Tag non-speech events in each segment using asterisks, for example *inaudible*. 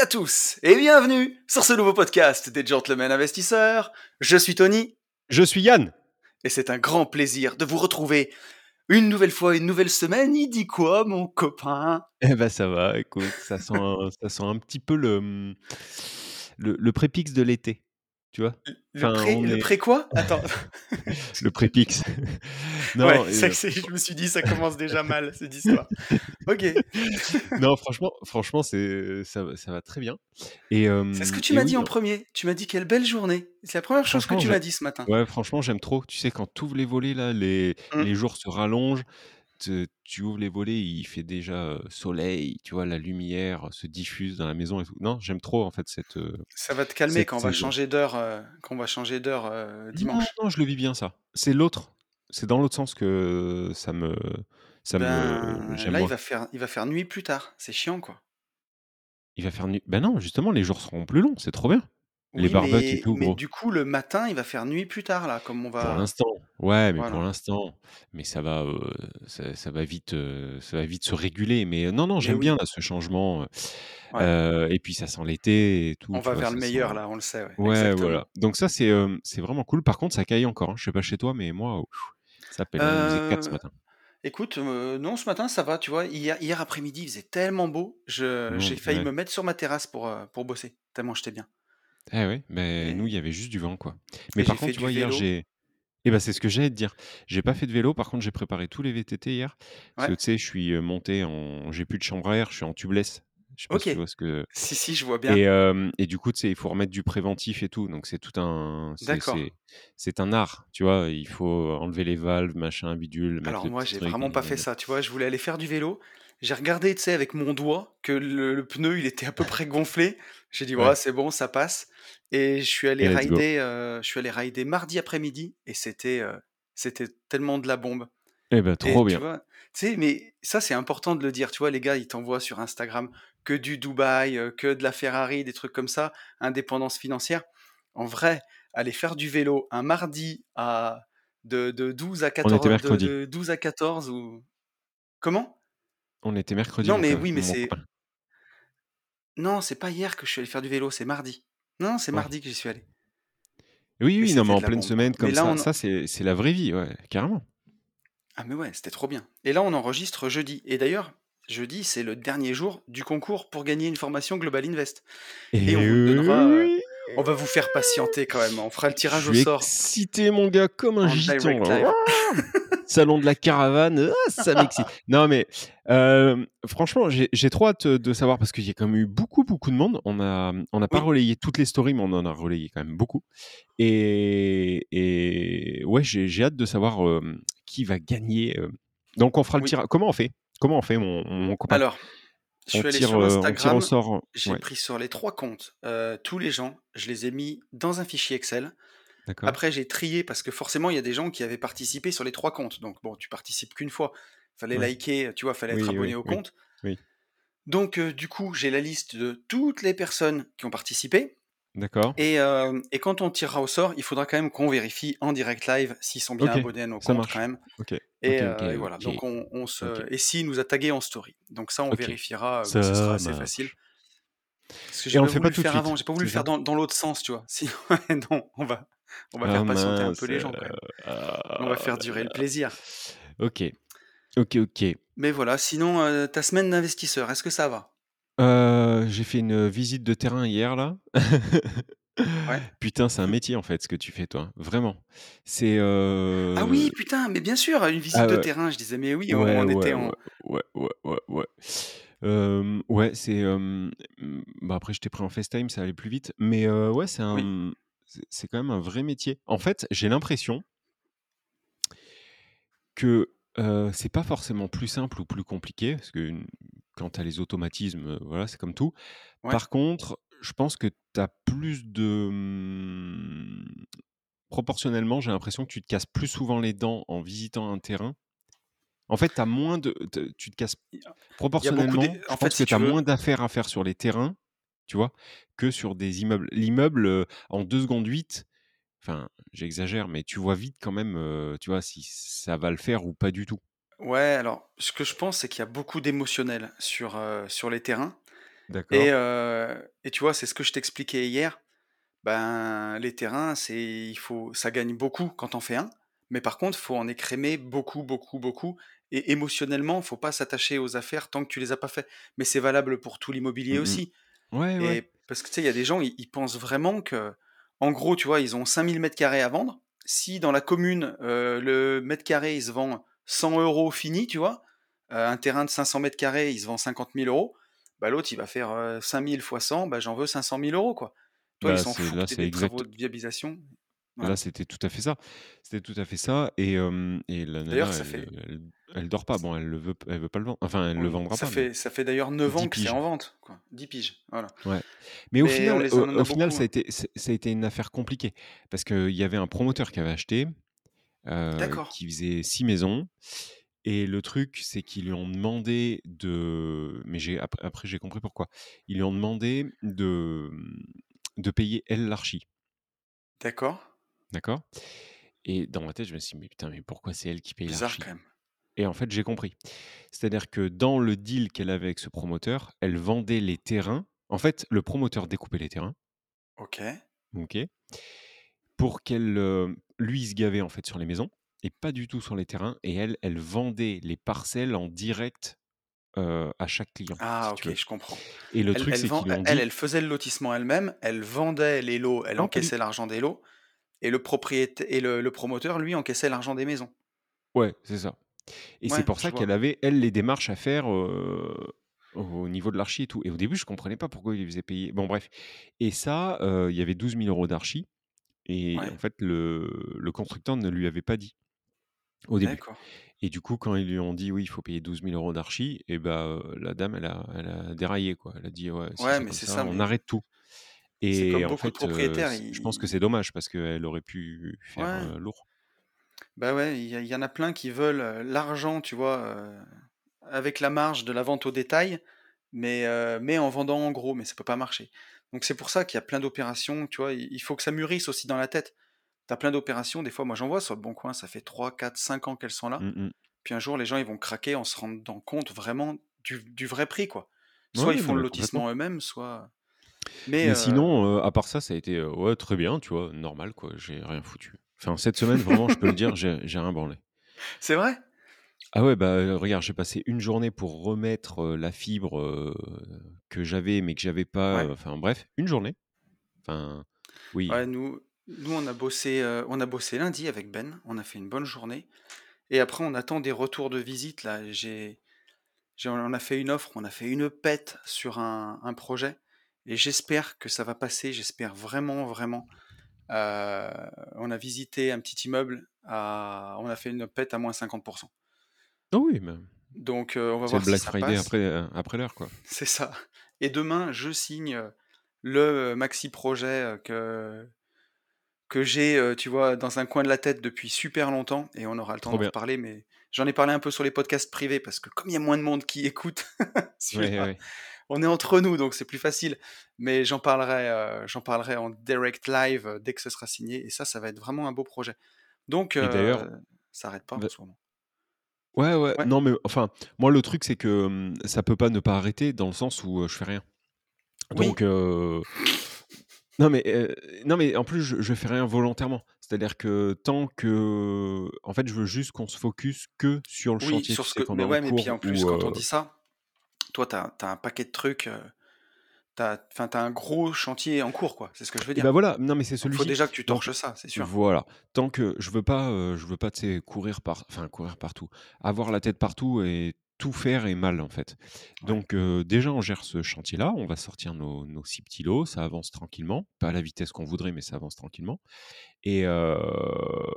À tous et bienvenue sur ce nouveau podcast des Gentlemen Investisseurs. Je suis Tony Je suis Yann. et c'est un grand plaisir de vous retrouver une nouvelle fois, une nouvelle semaine. Il dit quoi, mon copain? Eh ben ça va, écoute, ça sent, *laughs* ça sent un petit peu le, le, le prépix de l'été, tu vois? Le pré, le quoi? *laughs* Attends. Le prépix. *laughs* non, ouais, euh, ça, je me suis dit, ça commence déjà *laughs* mal cette histoire. Ok. non, franchement, franchement c'est, ça, va- ça va très bien. Et, hum, C'est ce que tu m'as oui, dit en premier. Tu m'as dit quelle belle journée. C'est la première chose que tu m'as dit ce matin. Ouais, franchement, j'aime trop. Tu sais, quand tu ouvres les volets, là, les, Mm. les jours se rallongent. Te- tu ouvres les volets, il fait déjà soleil, tu vois, la lumière se diffuse dans la maison et tout. Non, j'aime trop, en fait, cette... Ça va te calmer cette quand on va changer d'heure, euh, quand on va changer d'heure euh, dimanche. Non, non, je le vis bien ça. C'est l'autre. C'est dans l'autre sens que ça me, ça Ben, me, j'aime là, il va faire, il va faire nuit plus tard. C'est chiant, quoi. Il va faire nuit. Ben non, justement, les jours seront plus longs. C'est trop bien. Les barbecues et tout, mais gros. du coup, le matin, il va faire nuit plus tard, là, comme on Pour va. l'instant. Ouais, mais Voilà. pour l'instant. Mais ça va, ça, ça va vite, ça va vite se réguler. Mais non, non, Mais j'aime oui. bien là ce changement. Ouais. et puis ça sent l'été et tout. On tu va vois, vers le ça meilleur, là, on le sait. Ouais, Ouais, Exactement. voilà. Donc ça, c'est, c'est vraiment cool. Par contre, ça caille encore. hein. Je sais pas chez toi, mais moi, ça pèle. hein. Il faisait 4 ce Euh, matin. Écoute, non, ce matin, ça va, tu vois. Hier, hier après-midi, il faisait tellement beau. Je, Non, j'ai failli ouais. me mettre sur ma terrasse pour, pour bosser, tellement j'étais bien. Eh ouais, mais Et- nous, il y avait juste du vent, quoi. Mais Et par contre, tu du vois, hier, vélo. j'ai. Eh ben, c'est ce que j'allais te dire. J'ai pas fait de vélo, par contre, j'ai préparé tous les VTT hier. Parce Ouais. que tu sais, je suis euh, monté en. J'ai plus de chambre à air, je suis en tubeless. Je sais pas si Ok. tu vois ce que. Si, si, je vois bien. Et, euh, et du coup, tu sais, il faut remettre du préventif et tout. Donc, c'est tout un. c'est- D'accord. C'est c'est un art, tu vois. Il faut enlever les valves, machin, bidule, mettre Alors le moi, petit j'ai truc. vraiment pas fait ça, tu vois. Je voulais aller faire du vélo. J'ai regardé, tu sais, avec mon doigt, que le, le pneu, il était à peu près gonflé. J'ai dit, ouais, Ouais. c'est bon, ça passe. Et je suis allé rider, euh, je suis allé rider mardi après-midi, et c'était, euh, c'était tellement de la bombe. Eh ben, Et trop tu bien. vois, tu sais, mais ça, c'est important de le dire. Tu vois, les gars, ils t'envoient sur Instagram que du Dubaï, euh, que de la Ferrari, des trucs comme ça, indépendance financière. En vrai, aller faire du vélo un mardi à de, de 12 à On 14, était de, de 12 à 14 ou comment? On était mercredi, Non, mais co- oui, mais mon c'est copain. non, c'est pas hier que je suis allé faire du vélo, c'est mardi. Non, c'est Ouais. mardi que j'y suis allé. Oui, Et oui, non, mais c'était en de la pleine bombe. semaine Mais comme là, ça, on ça, c'est c'est la vraie vie, ouais, carrément. ah mais ouais, c'était trop bien. Et là, on enregistre jeudi. Et d'ailleurs, jeudi, c'est le dernier jour du concours pour gagner une formation Global Invest. Et Et on vous le donnera. euh, oui, on va vous faire patienter quand même. On fera le je tirage au suis sort excité, mon gars, comme un en gitan. direct là. live. Salon de la caravane, ah, ça m'excite. *laughs* Non, mais euh, franchement, j'ai trop hâte de savoir parce qu'il y a quand même eu beaucoup, beaucoup de monde. On a, on n'a pas relayé toutes les stories, mais on en a relayé quand même beaucoup. Et, et ouais, j'ai hâte de savoir euh, qui va gagner. euh. Donc, on fera le tirage. Comment on fait? Comment on fait, mon, mon copain? Alors, je on suis allé tire, sur Instagram. J'ai Ouais, pris sur les trois comptes tous les gens. Je les ai mis dans un fichier Excel. Après, j'ai trié parce que forcément, il y a des gens qui avaient participé sur les trois comptes. Donc, bon, tu participes qu'une fois. Fallait Ouais. liker, tu vois, fallait être abonné oui, au compte. oui. Donc, euh, du coup, j'ai la liste de toutes les personnes qui ont participé. D'accord. Et, euh, et quand on tirera au sort, il faudra quand même qu'on vérifie en direct live s'ils sont bien abonnés à nos ça comptes marche. quand même. Ok, Et, ok, euh, et voilà. ok. Donc on, on se et s'il nous a tagué en story. Donc ça, on vérifiera. euh, ce sera Ça assez facile. Parce que j'ai le fait voulu pas le tout de faire avant. J'ai pas voulu le faire dans, dans l'autre sens, tu vois. *laughs* Sinon, non, on va on va Ah faire patienter un peu les gens quand même. On va ah faire là durer le là. plaisir. Ok, ok, ok. Mais voilà. Sinon, euh, ta semaine d'investisseur, est-ce que ça va? Euh, j'ai fait une visite de terrain hier là. Ouais. *laughs* Putain, c'est un métier en fait ce que tu fais toi, vraiment. C'est Ah euh... oui, putain, mais bien sûr, une visite ah de ouais, terrain. Je disais, mais oui, on, ouais, on était en. ouais, ouais, ouais, ouais. Euh, ouais, c'est. euh, mm, bah après, je t'ai pris en FaceTime, ça allait plus vite. Mais euh, ouais, c'est Oui. un. c'est- C'est quand même un vrai métier. En fait, j'ai l'impression que Heu, c'est pas forcément plus simple ou plus compliqué parce que une quand tu as les automatismes, voilà, c'est comme tout. Ouais. Par contre, je pense que tu as plus de, mmh, proportionnellement, j'ai l'impression que tu te casses plus souvent les dents en visitant un terrain. En fait, tu as moins de te tu te casses proportionnellement, d'é je en fait, pense que si tu tu as veux moins d'affaires à faire sur les terrains, tu vois? Que sur des immeubles. L'immeuble, heu, en 2 secondes 8, enfin, j'exagère, mais tu vois vite quand même, heu, tu vois, si ça va le faire ou pas du tout. ouais, alors, ce que je pense, c'est qu'il y a beaucoup d'émotionnel sur, heu, sur les terrains et D'accord. heu et tu vois, c'est ce que je t'expliquais hier. Ben, les terrains, c'est il faut ça gagne beaucoup quand tu en fais un, mais par contre, faut en écrémer beaucoup, beaucoup, beaucoup et émotionnellement, faut pas s'attacher aux affaires tant que tu les as pas fait. Mais c'est valable pour tout l'immobilier Mmh mh. aussi Ouais, parce que tu sais, il y a des gens, ils ils pensent vraiment que, en gros, tu vois, ils ont 5 000 m² à vendre. Si dans la commune, heu, le mètre carré, il se vend 100 € fini, tu vois? Heu, un terrain de 500 m², il se vend 50 000 €, bah, l'autre, il va faire, heu, 5 000 fois 100, bah, j'en veux 500 000 €, quoi. Toi, Bah, s'en c'est fout que là, tu aies c'est des exact travaux de viabilisation. Là, c'était tout à fait ça. C'était tout à fait ça et et la D'ailleurs, nana, ça elle, fait elle elle dort pas. Bon, elle le veut elle veut pas le vendre. Enfin, elle le oui, vendra ça pas, mais fait ça fait d'ailleurs 9 10 ans que c'est piges. en vente, quoi. 10 piges, voilà. Ouais. Mais au Mais on final les au en au a final, beaucoup, ça a hein. été ça a été une affaire compliquée parce qu'il y avait un promoteur qui avait acheté, D'accord. qui faisait 6 maisons et le truc, c'est qu'ils lui ont demandé de mais j'ai après après j'ai compris pourquoi. Ils lui ont demandé de, de payer elle l'archi. D'accord. D'accord? Et dans ma tête, je me suis dit: «Mais putain, mais pourquoi c'est elle qui paye Bizarre quand l'archi?» même. et en fait, j'ai compris. C'est-à-dire que dans le deal qu'elle avait avec ce promoteur, elle vendait les terrains. En fait, le promoteur découpait les terrains, OK. OK, pour qu'elle, heu, lui, il se gavait en fait sur les maisons et pas du tout sur les terrains et elle, elle vendait les parcelles en direct, heu, à chaque client, Ah si OK, je comprends. et le Elle truc, c'est lui ont elle dit elle faisait le lotissement elle-même, elle vendait les lots, elle encaissait l'argent des lots et le propriétaire et le le promoteur, lui, encaissait l'argent des maisons. ouais, c'est ça. Et c'est pour ça qu'elle avait, elle, les démarches à faire, heu, au niveau de l'archi et tout. Et au début, je comprenais pas pourquoi il lui faisait payer. Bon bref. Et ça, heu, il y avait 12 000 € d'archi et Ouais, en fait, le le constructeur ne lui avait pas dit au début. Et du coup, quand ils lui ont dit: «Oui, il faut payer 12 000 € d'archi» et bah, heu, la dame, elle a elle a déraillé, quoi. Elle a dit: «Ouais, si Ouais, c'est mais c'est ça, ça, on arrête tout» et comme en beaucoup de fait, heu, propriétaires, c je pense que c'est dommage parce qu'elle aurait pu faire, ouais, lourd. bah, ouais, il y en a plein qui veulent, l'argent, tu vois, avec la marge de la vente au détail, mais en vendant en gros, mais ça peut pas marcher. Donc c'est pour ça qu'il y a plein d'opérations, tu vois? Il faut que ça mûrisse aussi dans la tête. Tu as plein d'opérations, des fois, moi j'en vois sur le bon coin, ça fait 3, 4, 5 ans qu'elles sont là. Mmh mh. Puis un jour, les gens, ils vont craquer en se rendant compte vraiment du du vrai prix, quoi. Soit ils ouais, font le lotissement eux-mêmes, soit mais Mais heu, sinon, heu, à part ça, ça a été, heu, ouais, très bien, tu vois? Normal, quoi, j'ai rien foutu. Enfin, cette semaine, vraiment, je peux le dire, j'ai rien branlé. *laughs* c'est vrai? Ah ouais, bah, regarde, j'ai passé une journée pour remettre, la fibre, que j'avais, mais que j'avais pas, Ouais. enfin bref, une journée. Enfin, oui. Ouais, nous nous, on a bossé, on a bossé lundi avec Ben, on a fait une bonne journée et après on attend des retours de visite là. J'ai j'ai on a fait une offre, on a fait une pète sur un un projet et j'espère que ça va passer, j'espère vraiment, vraiment. Heu, on a visité un petit immeuble à on a fait une pète à moins 50 Ah oui, mais Donc heu, on va c'est le voir si Black ça Friday passe. après, heu, après l'heure, quoi. *laughs* C'est ça et demain, je signe, le, maxi projet, que que j'ai, tu vois, dans un coin de la tête depuis super longtemps et on aura le temps d'en bien. reparler, mais j'en ai parlé un peu sur les podcasts privés parce que comme il y a moins de monde qui *laughs* écoute Ouais, ouais on est entre nous donc c'est plus facile. Mais j'en parlerai, heu, j'en parlerai en direct live, heu, dès que ce sera signé et ça, ça va être vraiment un beau projet. Donc et d'ailleurs, ça arrête pas en bah ce moment. ouais, ouais, Ouais, non, mais enfin, moi, le truc, c'est que, ça peut pas ne pas arrêter dans le sens où, je fais rien. Donc oui, non, mais non, mais en plus, je je fais rien volontairement. C'est-à-dire que tant que en fait, je veux juste qu'on se focus que sur le oui, chantier, sur ce que mais ouais, mais puis en plus quand on dit ça, toi tu as un paquet de trucs, heu T'as, as un gros chantier en cours, quoi, c'est ce que je veux et bah, dire. voilà, non, mais c'est Donc faut celui-ci. déjà que tu Donc torches ça, c'est sûr. voilà, tant que je veux pas, heu, je veux pas, courir par enfin, courir partout, avoir la tête partout et tout faire est mal, en fait. Ouais. Donc heu, déjà, on gère ce chantier-là, on va sortir nos nos 6 petits lots, ça avance tranquillement, pas à la vitesse qu'on voudrait, mais ça avance tranquillement et heu,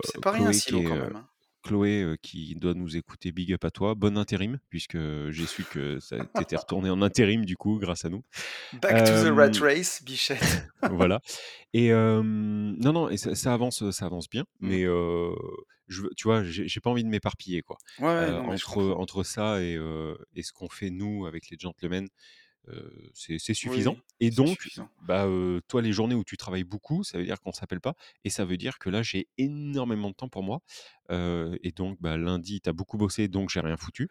C'est pas rien Chloé 6 qui lots quand même, hein. Chloé, qui doit nous écouter, big up à toi. Bon intérim, puisque j'ai su que ça *laughs* tu étais retournée en intérim du coup grâce à nous. Back to the rat race, Bichette. *laughs* voilà et non, non et ça ça avance, ça avance bien, Mmh. mais je tu vois, j'ai pas envie de m'éparpiller quoi. Ouais, non, entre entre ça et et ce qu'on fait nous avec les gentlemen, c'est suffisant oui, et donc suffisant. bah, toi les journées où tu travailles beaucoup, ça veut dire qu'on s'appelle pas et ça veut dire que là, j'ai énormément de temps pour moi, et donc bah, lundi, tu as beaucoup bossé, donc j'ai rien foutu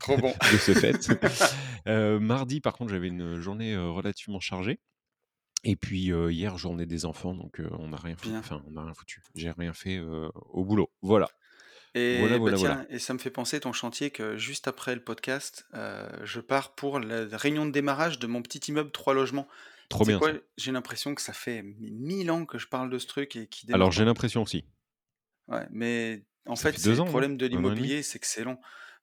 Trop bon. *laughs* de ce fait. *laughs* Mardi, par contre, j'avais une journée, relativement chargée et puis, hier, journée des enfants, donc on n'a rien Bien. enfin, on n'a rien foutu. J'ai rien fait, au boulot. Voilà. Voilà, Et bah, voilà. tiens et ça me fait penser ton chantier que juste après le podcast, heu, je pars pour la réunion de démarrage de mon petit immeuble 3 logements. Trop bien. J'ai l'impression que ça fait 1000 ans que je parle de ce truc et qu'il Alors j'ai l'impression aussi. Ouais, mais en Ça fait, fait c'est 2 le non? problème de 1 an et demi? l'immobilier, c'est que c'est long.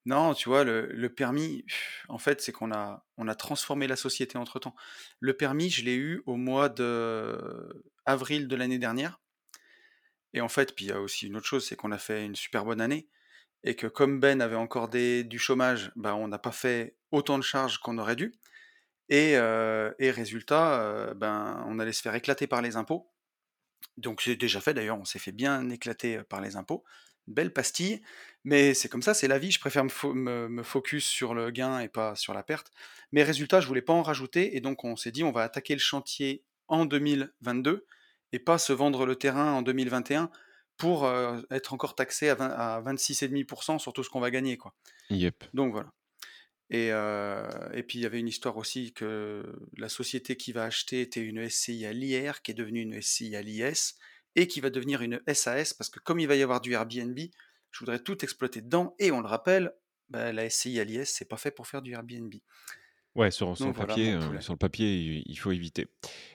Non, tu vois, le le permis, en fait, c'est qu'on a on a transformé la société entre-temps. Le permis, je l'ai eu au mois d'avril de l'année dernière et en fait, puis il y a aussi une autre chose, c'est qu'on a fait une super bonne année et que comme Ben avait encore du chômage, bah, on n'a pas fait autant de charges qu'on aurait dû et et résultat, heu, ben, on allait se faire éclater par les impôts. Donc c'est déjà fait d'ailleurs, on s'est fait bien éclater, heu, par les impôts. Belle pastille, mais c'est comme ça, c'est la vie. Je préfère me me me focus sur le gain et pas sur la perte. Mais résultat, je voulais pas en rajouter et donc on s'est dit: «On va attaquer le chantier en 2022 et pas se vendre le terrain en 2021 pour, heu, être encore taxé à 20 à 26,5% sur tout ce qu'on va gagner, quoi». Yep. Donc voilà et heu et puis il y avait une histoire aussi que la société qui va acheter était une SCI à l'IR, qui est devenue une SCI à l'IS et qui va devenir une SAS parce que comme il va y avoir du Airbnb, je voudrais tout exploiter dedans et on le rappelle, bah, la SCI à l'IS, c'est pas fait pour faire du Airbnb. Ouais, sur sur Donc le papier, poulet. sur le papier, il faut éviter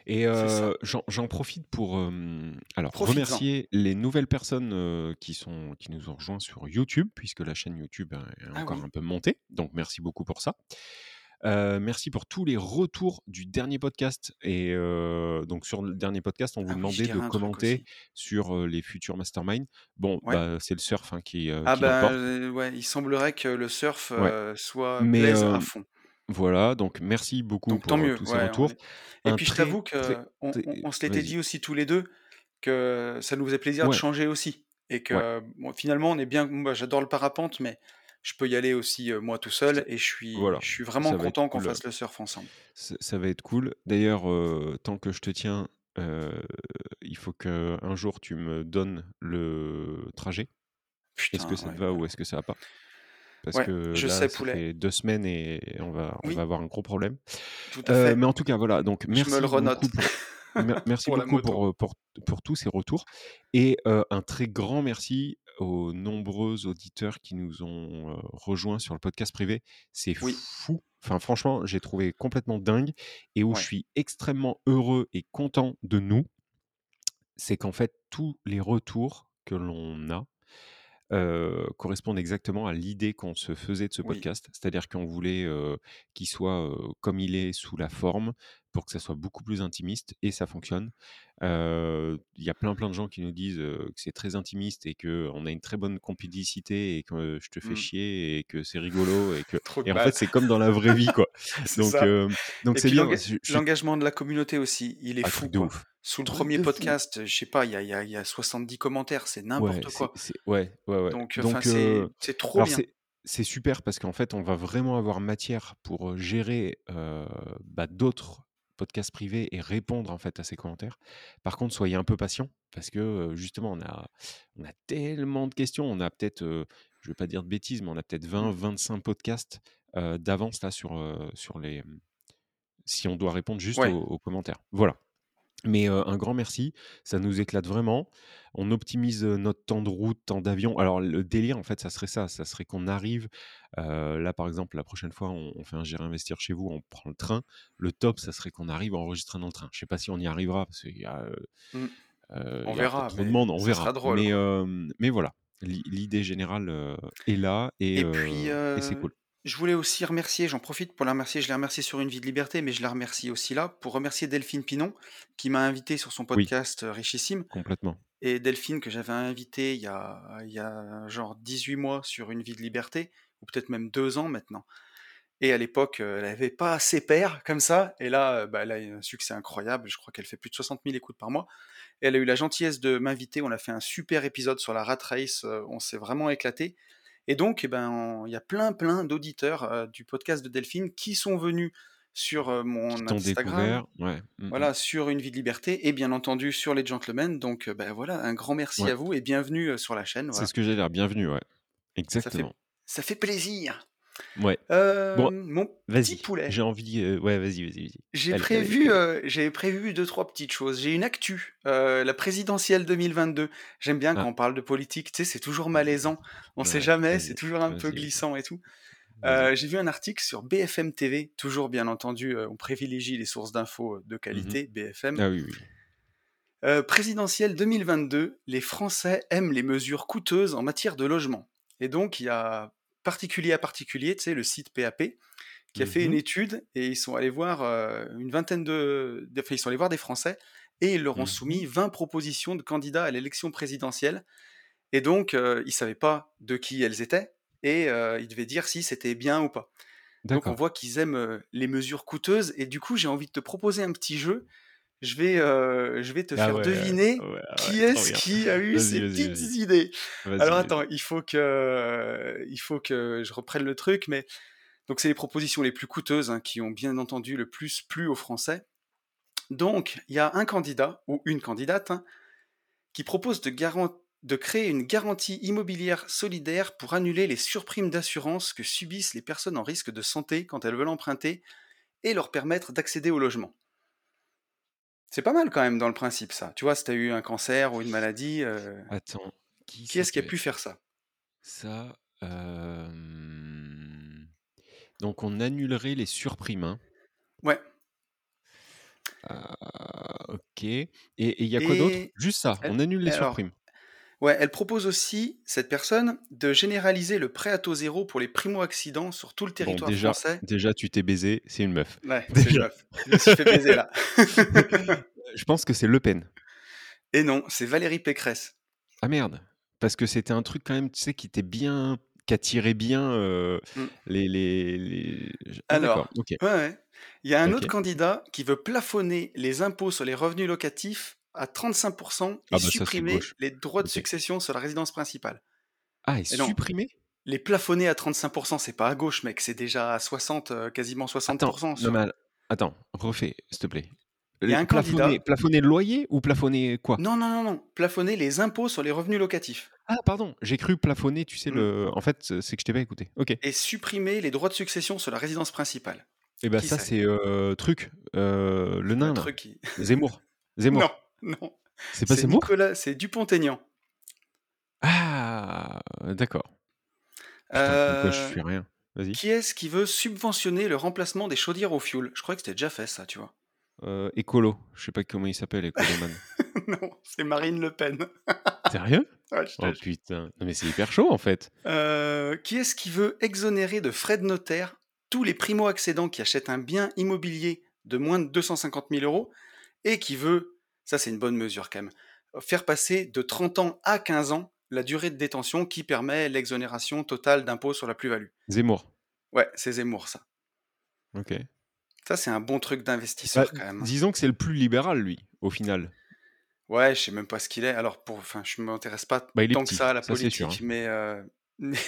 et ça. j'en profite pour, hem, alors remercier les nouvelles personnes, qui sont qui nous ont rejoints sur YouTube, puisque la chaîne YouTube, heu, est Ah encore oui. un peu montée, donc merci beaucoup pour ça. Merci pour tous les retours du dernier podcast et donc sur le dernier podcast, on vous Ah demandait de commenter sur, les futurs masterminds. Bon, Ouais. bah, c'est le surf, hein, qui, Ah qui bah, ouais, il semblerait que le surf, Ouais, soit mais à fond. Voilà, donc merci beaucoup Donc tant pour, heu, mieux, tous ces ouais, retours. est et Un puis je très, t'avoue qu'on on très on se l'était dit aussi tous les 2 que ça nous faisait plaisir de changer aussi et Ouais. que bon, finalement, on est bien moi, j'adore le parapente, mais je peux y aller aussi, heu, moi tout seul et je suis voilà, je suis vraiment ça content qu'on cool, fasse le surf ensemble. ça ça va être cool. D'ailleurs, heu, tant que je te tiens, il faut qu'un jour tu me donnes le trajet. Est-ce que ça te va ou est-ce que ça va pas? Parce Ouais, que je là, sais ça poulet. fait 2 semaines et on va on va Oui. avoir un gros problème. Tout à Heu, fait. mais en tout cas, voilà, donc Je me le merci beaucoup renote pour mer *laughs* merci pour beaucoup pour, heu, pour pour tous ces retours et heu, un très grand merci aux nombreux auditeurs qui nous ont, rejoints sur le podcast privé. C'est Oui. fou, enfin franchement, j'ai trouvé complètement dingue et où je suis extrêmement heureux et content de nous c'est qu'en fait, tous les retours que l'on a, heu, correspondent exactement à l'idée qu'on se faisait de ce Oui. podcast. C'est-à-dire qu'on voulait, heu, qu'il soit, heu, comme il est sous la forme, pour que ça soit beaucoup plus intimiste et ça fonctionne. Heu, il y a plein, plein de gens qui nous disent, que c'est très intimiste et qu'on a une très bonne complicité et que je te fais Mmh. chier et que c'est rigolo et que *laughs* et en fait, c'est comme dans la vraie vie, quoi. *laughs* Donc donc c'est bien, je l'engagement de la communauté aussi, il est ah, fou, de ouf, Sous le 1er de fou! podcast, je sais pas, il y a il y a il y a 70 commentaires, c'est Ouais, n'importe quoi. c'est ouais, ouais, ouais. Donc c'est c'est trop bien. c'est super parce qu'en fait, on va vraiment avoir matière pour, heu, gérer, heu, bah, d'autres podcasts privés et répondre, en fait, à ces commentaires. Par contre, soyez un peu patients parce que, justement, on a on a tellement de questions. On a peut-être, je veux pas dire de bêtises, mais on a peut-être Mmh. 20-25 podcasts, d'avance là sur, les, si on doit répondre juste aux commentaires. Voilà. Mais un grand merci, ça nous éclate vraiment. On optimise, notre temps de route, temps d'avion. Alors le délire, en fait, ça serait ça, ça serait qu'on arrive, là, par exemple, la prochaine fois, on on fait un J'irai investir chez vous, on prend le train. Le top, ça serait qu'on arrive à enregistrer dans le train. Je sais pas si on y arrivera parce qu'il y a, Mmh. il On y verra, trop de mais monde, on ça verra. sera drôle, Mais quoi. hem, mais voilà, l'i l'idée générale, est là et c'est cool. Je voulais aussi remercier, j'en profite pour la remercier, je l'ai remerciée sur Une vie de liberté, mais je la remercie aussi là, pour remercier Delphine Pinon, qui m'a invité sur son podcast, heu, Richissime Complètement. et Delphine que j'avais invitée il y a il y a genre 18 mois sur Une vie de liberté, ou peut-être même 2 ans maintenant et à l'époque, heu, elle avait pas ses pairs comme ça et là, heu, bah, elle a eu un succès incroyable. Je crois qu'elle fait plus de 60 000 écoutes par mois et elle a eu la gentillesse de m'inviter. On a fait un super épisode sur la rat race, on s'est vraiment éclaté et donc, eh ben, il y a plein, plein d'auditeurs, heu, du podcast de Delphine qui sont venus sur, Qui mon t'ont Instagram, ouais. Mmh mh. voilà, sur Une vie de liberté et bien entendu sur les Gentlemen donc, heu, bah, voilà, un grand merci Ouais. à vous et bienvenue, sur la chaîne, C'est ce que j'allais dire, bienvenue, ouais. Ça fait Exactement. ça fait plaisir. Ouais. Bon, Hem, mon petit poulet. j'ai envie, heu, ouais, vas-y, vas-y, vas-y. J'ai prévu, heu, j'avais prévu 2-3 petites choses. J'ai une actu, heu, la présidentielle 2022. J'aime bien quand Ah. on parle de politique, tu sais, c'est toujours malaisant. On sait Ouais, jamais, c'est toujours un peu glissant et tout. J'ai vu un article sur BFM TV, toujours bien entendu, on privilégie les sources d'infos, de Mmh mh. qualité, BFM. Ah oui, présidentielle 2022, les Français aiment les mesures coûteuses en matière de logement et donc il y a Particulier à particulier, tu sais, le site PAP, qui a fait une Mmh mh. étude et ils sont allés voir, heu, une vingtaine de de enfin, ils sont allés voir des Français et ils leur ont Mmh mh. soumis 20 propositions de candidats à l'élection présidentielle et donc heu, ils savaient pas de qui elles étaient et heu, ils devaient dire si c'était bien ou pas. Donc on voit qu'ils aiment, les mesures coûteuses et du coup, j'ai envie de te proposer un petit jeu. Je vais, heu, je vais te Ah faire ouais, deviner ouais, qui ouais, est-ce qui a eu ces petites idées. Alors attends, il faut que il faut que je reprenne le truc, mais donc c'est les propositions les plus coûteuses, hein, qui ont bien entendu le plus plu aux Français. Donc, il y a un candidat ou une candidate, hein, qui propose de créer une garantie immobilière solidaire pour annuler les surprimes d'assurance que subissent les personnes en risque de santé quand elles veulent emprunter et leur permettre d'accéder au logement. C'est pas mal quand même dans le principe ça. Tu vois, si tu as eu un cancer ou une maladie, heu Attends, qui est-ce qui a pu faire ça? Ça, donc on annulerait les surprimes, hein? Ouais. Ah, OK et il y a quoi d'autre? Juste ça, on annule les alors, surprimes? Ouais, elle propose aussi, cette personne, de généraliser le prêt à taux zéro pour les primo-accédants sur tout le Bon territoire déjà français. déjà tu t'es baisé, c'est une meuf. Ouais, *laughs* c'est une Déjà. meuf. Je me suis fait baiser là. *laughs* Je pense que c'est Le Pen. Et non, c'est Valérie Pécresse. Ah merde! Parce que c'était un truc quand même, tu sais, qui était bien qui attirait bien, heu, Mmh. les les ah Alors, OK. ouais, ouais, il y a un autre candidat qui veut plafonner les impôts sur les revenus locatifs à 35% et Ah bah supprimer les droits de succession sur la résidence principale. Ah et Et non, supprimer? les plafonner à 35% c'est pas à gauche mec, c'est déjà à 60, heu, quasiment 60 Attends, non sur al attends, refais, s'il te plaît. Il y a L un plafonner candidat plafonner le loyer ou plafonner quoi? Non, non, non, non, plafonner les impôts sur les revenus locatifs. Ah pardon, j'ai cru plafonner, tu sais Mmh. le en fait, c'est que je t'ai pas écouté. OK. Et supprimer les droits de succession sur la résidence principale. Et bah Qui ça c'est? heu, truc, le Le nain là, truc qui Zemmour. non, Zemmour. non, *laughs* C'est pas c'est Zemmour? Nicolas c'est Dupont-Aignan. Ah! D'accord. Quoi je suis rien. Vas-y. qui est-ce qui veut subventionner le remplacement des chaudières au fioul? Je croyais que c'était déjà fait ça, tu vois? Heu, écolo, je sais pas comment il s'appelle Écoloman. *laughs* Non, c'est Marine Le Pen. *laughs* Sérieux? Ouais, je Oh putain, non mais c'est hyper chaud en fait. Heu, qui est-ce qui veut exonérer de frais de notaire tous les primo-accédants qui achètent un bien immobilier de moins de 250 000 € et qui veut, ça c'est une bonne mesure quand même, faire passer de 30 ans à 15 ans la durée de détention qui permet l'exonération totale d'impôt sur la plus-value. Zemmour. Ouais, c'est Zemmour ça. OK. Ça c'est un bon truc Bah, d'investisseur quand même, hein. disons que c'est le plus libéral lui, au final. Ouais, je sais même pas ce qu'il est. Alors pour enfin, je m'intéresse pas Bah, tant que ça à la ça c'est sûr, politique, hein. mais mais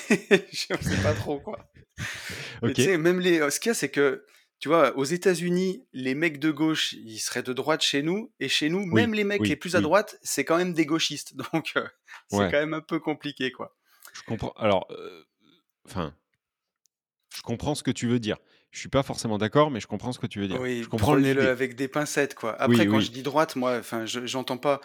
*laughs* je sais pas trop quoi. *laughs* Mais tu OK. sais, même les ce qu'il y a, c'est que, tu vois, aux États-Unis, les mecs de gauche, ils seraient de droite chez nous et chez nous, Oui, même les mecs les plus à oui. droite, c'est quand même des gauchistes. *laughs* Donc heu, c'est Ouais. quand même un peu compliqué, quoi. Je comprends. Alors, heu, enfin, je comprends ce que tu veux dire. Je suis pas forcément d'accord, mais je comprends ce que tu veux dire. Oui, Je comprends prenez-le avec des pincettes, quoi. Après, quand je dis droite, moi, enfin, je j'entends pas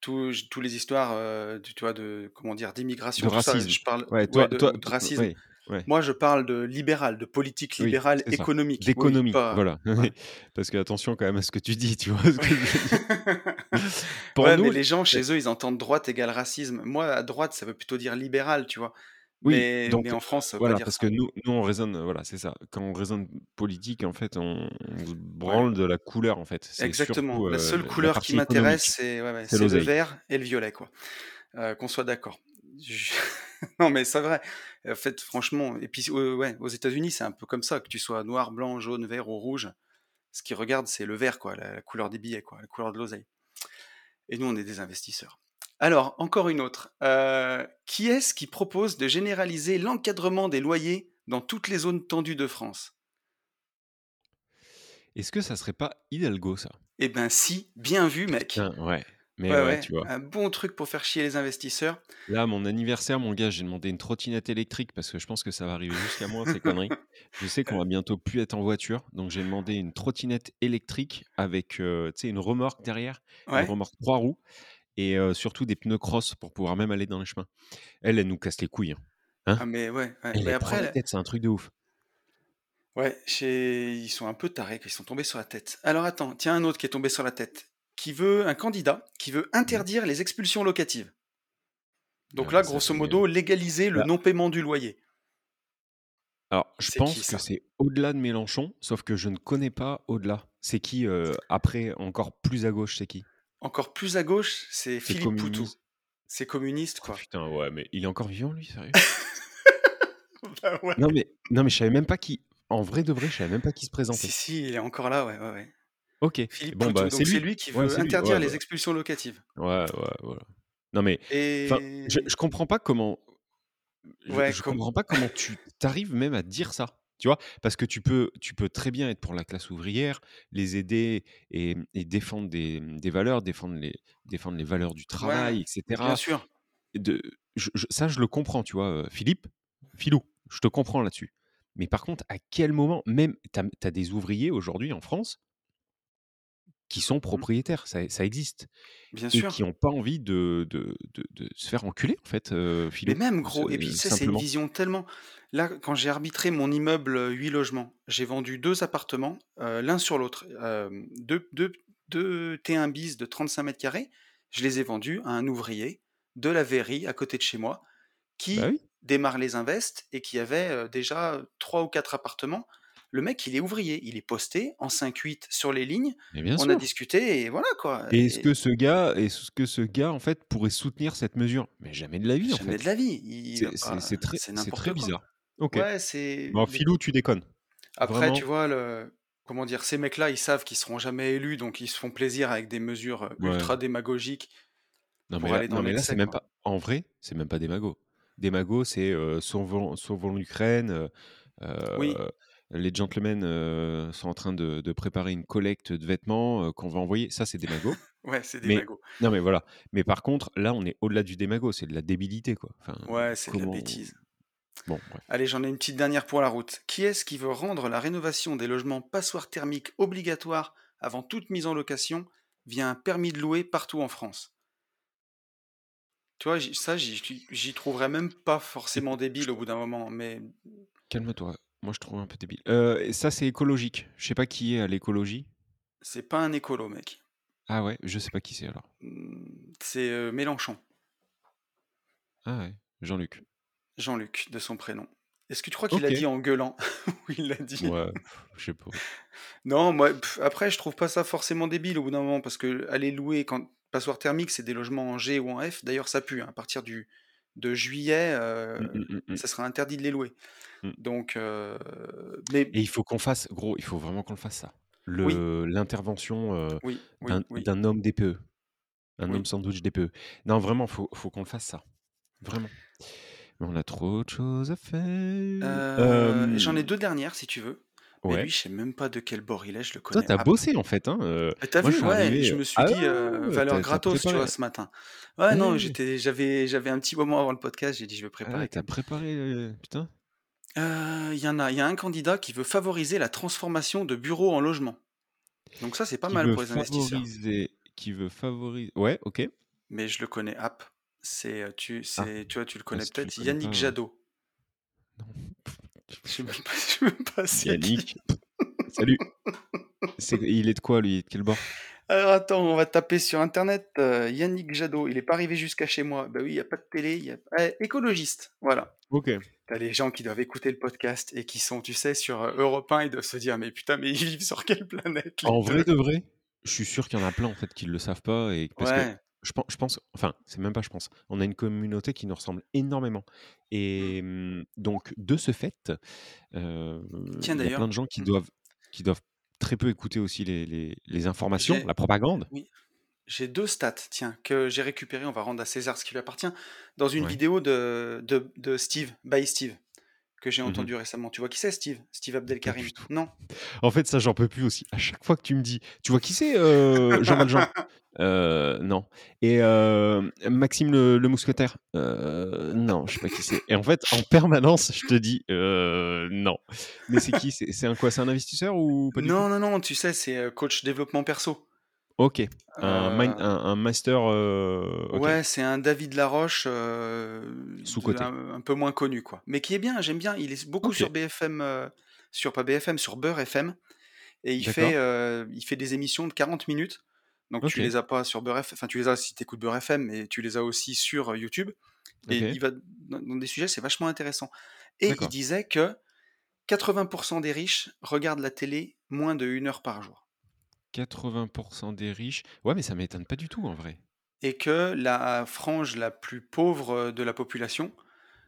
tous les histoires, heu, tu vois, de comment dire? De D'immigration, ça. racisme. Je parle Ouais, ouais, toi de toi de racisme. Ouais. Moi, je parle de libéral, de politique libérale économique. Oui, D'économie, pas voilà. *laughs* ouais. *laughs* Parce que attention quand même à ce que tu dis, tu vois ce que je veux dire? *laughs* Pour Ouais, nous mais les gens chez eux, ils entendent droite égale racisme. Moi, à droite, ça veut plutôt dire libéral, tu vois? Oui, Mais, donc mais en France, ça veut pas voilà, dire parce ça. que nous, nous on raisonne, voilà, c'est ça. Quand on raisonne politique, en fait, on, on se branle de la couleur, en fait. Exactement. surtout La euh, seule la couleur qui m'intéresse, c'est le vert et le violet, quoi. Euh, qu'on soit d'accord. Je- non, mais c'est vrai. En fait, franchement, et puis euh, ouais, aux États-Unis, c'est un peu comme ça, que tu sois noir, blanc, jaune, vert ou rouge. Ce qu'ils regardent, c'est le vert, quoi, la, la couleur des billets, quoi, la couleur de l'oseille. Et nous, on est des investisseurs. Alors, encore une autre. Euh, qui est-ce qui propose de généraliser l'encadrement des loyers dans toutes les zones tendues de France? Est-ce que ça serait pas Hidalgo, ça? Eh ben si, bien vu, mec. Putain, ouais. Mais Ouais, ouais, ouais, tu vois. un bon truc pour faire chier les investisseurs. Là, mon anniversaire, mon gars, j'ai demandé une trottinette électrique parce que je pense que ça va arriver jusqu'à moi, ces conneries. Je sais qu'on va bientôt plus être en voiture, donc j'ai demandé une trottinette électrique avec, euh, une remorque derrière, une remorque trois roues et euh, surtout des pneus cross pour pouvoir même aller dans les chemins. Elle, elle nous casse les couilles. hein. Hein? Ah mais ouais, ouais. Elle, Mais après, c'est un truc de ouf. ouais, chez... ils sont un peu tarés, ils sont tombés sur la tête. Alors attends, tiens un autre qui est tombé sur la tête, qui veut un candidat qui veut interdire les expulsions locatives. Donc Euh, là, grosso modo, légaliser le bah, non-paiement du loyer. alors, je qui pense que c'est au-delà de Mélenchon, sauf que je ne connais pas au-delà. C'est qui euh, après, encore plus à gauche, c'est qui? Encore plus à gauche, c'est Philippe Poutou. C'est communiste, Oh quoi. putain, ouais, mais il est encore vivant, lui, sérieux? *laughs* Bah ouais. Non, mais, non, mais je savais même pas qui. En vrai de vrai, je savais même pas qui se Si, présentait. si, il est encore là, ouais, ouais, ouais. Ok. Philippe Bon, Poutou, bah, c'est lui. lui qui Ouais, veut lui. interdire Ouais, les expulsions locatives. Ouais, ouais, voilà. Non, mais. Je, je comprends pas comment. Je, je comme... comprends pas comment tu t'arrives même à dire ça. Tu vois? Parce que tu peux, tu peux très bien être pour la classe ouvrière, les aider et, et défendre des, des valeurs, défendre les, défendre les valeurs du Ouais, travail, bien etc. sûr. De, je- je- ça, je le comprends, tu vois. euh, Philippe, Philou, je te comprends là-dessus. Mais par contre, à quel moment, même, tu as, des ouvriers aujourd'hui en France qui sont Mhm. propriétaires, ça, ça existe, Bien et sûr. qui n'ont pas envie de, de, de- de se faire enculer, en fait, euh, Mais même, gros, et puis euh, sais, c'est une vision tellement... Là, quand j'ai arbitré mon immeuble euh, 8 logements, j'ai vendu deux appartements, euh, l'un sur l'autre, euh, deux, deux, deux T1 bis de 35 mètres carrés, je les ai vendus à un ouvrier de la Verrie, à côté de chez moi, Bah qui oui, démarre les invests et qui avait euh, déjà trois ou quatre appartements. Le mec, il est ouvrier, il est posté en 5-8 sur les lignes, bien on a discuté et voilà quoi. Et est-ce Et que ce gars, est-ce que ce gars, en fait, pourrait soutenir cette mesure? Mais jamais de la vie, en jamais de fait. la vie, il C'est très, bizarre. Ok. Ouais, c'est... Bon, Philou, tu déconnes. Après, tu vois, le... comment dire, ces mecs-là, ils savent qu'ils seront jamais élus, donc ils se font plaisir avec des mesures euh, Ouais. ultra démagogiques Non, pour mais là, aller dans non, mais là l'excès, c'est même pas. En vrai, c'est même pas. Des magos, c'est euh, sauvons, sauvons l'Ukraine. euh, Oui, euh, les gentlemen euh, sont en train de, de préparer une collecte de vêtements euh, qu'on va envoyer. Ça, c'est des magos. *laughs* ouais, c'est des Mais magots. non, mais voilà. Mais par contre, là, on est au-delà du démago. C'est de la débilité, quoi. Enfin, Ouais, c'est de la bêtise. Bon, bref. Allez, j'en ai une petite dernière pour la route. Qui est-ce qui veut rendre la rénovation des logements passoires thermiques obligatoire avant toute mise en location via un permis de louer partout en France? Tu vois, ça, j'y trouverais même pas forcément débile au bout d'un moment, mais Calme-toi. Moi, je trouve un peu débile. Euh, ça, c'est écologique. Je sais pas qui est à l'écologie. c'est pas un écolo, mec. Ah ouais, je sais pas qui c'est alors. Hmm, C'est euh, Mélenchon, Ah ouais, Jean-Luc. Jean-Luc, de son prénom. Est-ce que tu crois qu'il l'a Ok. dit en gueulant? *laughs* Oui, il l'a dit? Ouais, je sais pas. Non, moi, pff, après, je trouve pas ça forcément débile au bout d'un moment, parce que aller louer quand passoire thermique, c'est des logements en G ou en F. D'ailleurs, ça pue. hein. À partir du de juillet, euh, mm, mm, mm. ça sera interdit de les louer. Mm. Donc, euh, mais Et il faut qu'on fasse, gros, il faut vraiment qu'on le fasse ça. l'intervention euh, oui, oui, d'un oui, homme DPE, un homme sandwich DPE. Non, vraiment, faut, faut qu'on le fasse ça. Vraiment. Mais on a trop de choses à faire. J'en ai deux dernières, si tu veux. Mais ouais. lui, je sais même pas de quel bord il est, je le Toi, connais. t'as Ah, bossé en fait. Hein. euh, T'as je vu, suis ouais, arrivé. je euh, me suis Ah dit euh, valeur t'as t'as gratos, tu vois, ce matin. Ouais, non, j'étais, j'avais, j'avais un petit moment avant le podcast, j'ai dit je vais ah, préparer quand t'as préparé. Putain. Euh, Il y en a, il y a un candidat qui veut favoriser la transformation de bureaux en logements. Donc ça, c'est pas Qui mal veut pour les investisseurs. favoriser. Qui veut favoriser. Ouais, ok. Mais je le connais, app. C'est, euh, tu, Ah, c'est, tu vois, tu le bah, connais si tu le peut-être, connais Yannick pas. Jadot. Non. Je sais même pas, *laughs* je sais même pas c'est qui. Yannick. Salut. C'est- Il est de quoi lui? De quel bord? Alors attends, on va taper sur internet, heu, Yannick Jadot, il est pas arrivé jusqu'à chez moi. Bah oui, il y a pas de télé, il y a eh, écologiste, voilà. OK. Tu as les gens qui doivent écouter le podcast et qui sont, tu sais, sur, heu, Europe 1, ils doivent se dire: «Mais putain, mais *laughs* ils vivent sur quelle planète les En 2?» vrai de vrai, je suis sûr qu'il y en a plein, en fait, qui le savent pas et parce que Ouais. je pen je pense enfin, c'est même pas je pense, on a une communauté qui nous ressemble énormément Mmh. et mmh, donc de ce fait, Tiens il y a plein de gens qui mmh. doivent qui doivent très peu écouter aussi les les les informations, la propagande. oui, j'ai 2 stats, tiens, que j'ai récupérées, on va rendre à César ce qui lui appartient, dans une Ouais. vidéo de de de Steve, by Steve, que j'ai Mmh mh. entendu récemment. Tu vois qui c'est Steve? Steve Abdelkarim? Non? En fait, ça, j'en peux plus aussi. À chaque fois que tu me dis: «Tu vois qui c'est, heu, Jean Valjean?» «Heu, *laughs* non» et hem, Maxime le le mousquetaire? «Heu, non, je sais pas qui c'est» et en fait, en permanence, je te dis: «Heu, non». Mais c'est qui? C'est un quoi? C'est un investisseur ou pas du? Non, non, non, tu sais, c'est, coach développement perso. OK, un un master, OK, ouais, c'est un David Laroche, heu, de sous-coté. un un peu moins connu, quoi. Mais qui est bien, j'aime bien. Il est beaucoup sur BFM, sur pas BFM, sur Beurre FM et il fait, il fait des émissions de 40 minutes. Donc tu OK, les as pas sur Beurre F enfin tu les as si tu écoutes Beurre FM, mais tu les as aussi sur, YouTube. Et il va dans des sujets, c'est vachement intéressant. Et il disait que 80% des riches regardent la télé moins de 1 heure par jour 80% des riches ouais, mais ça m'étonne pas du tout, en vrai. et que la frange la plus pauvre, de la population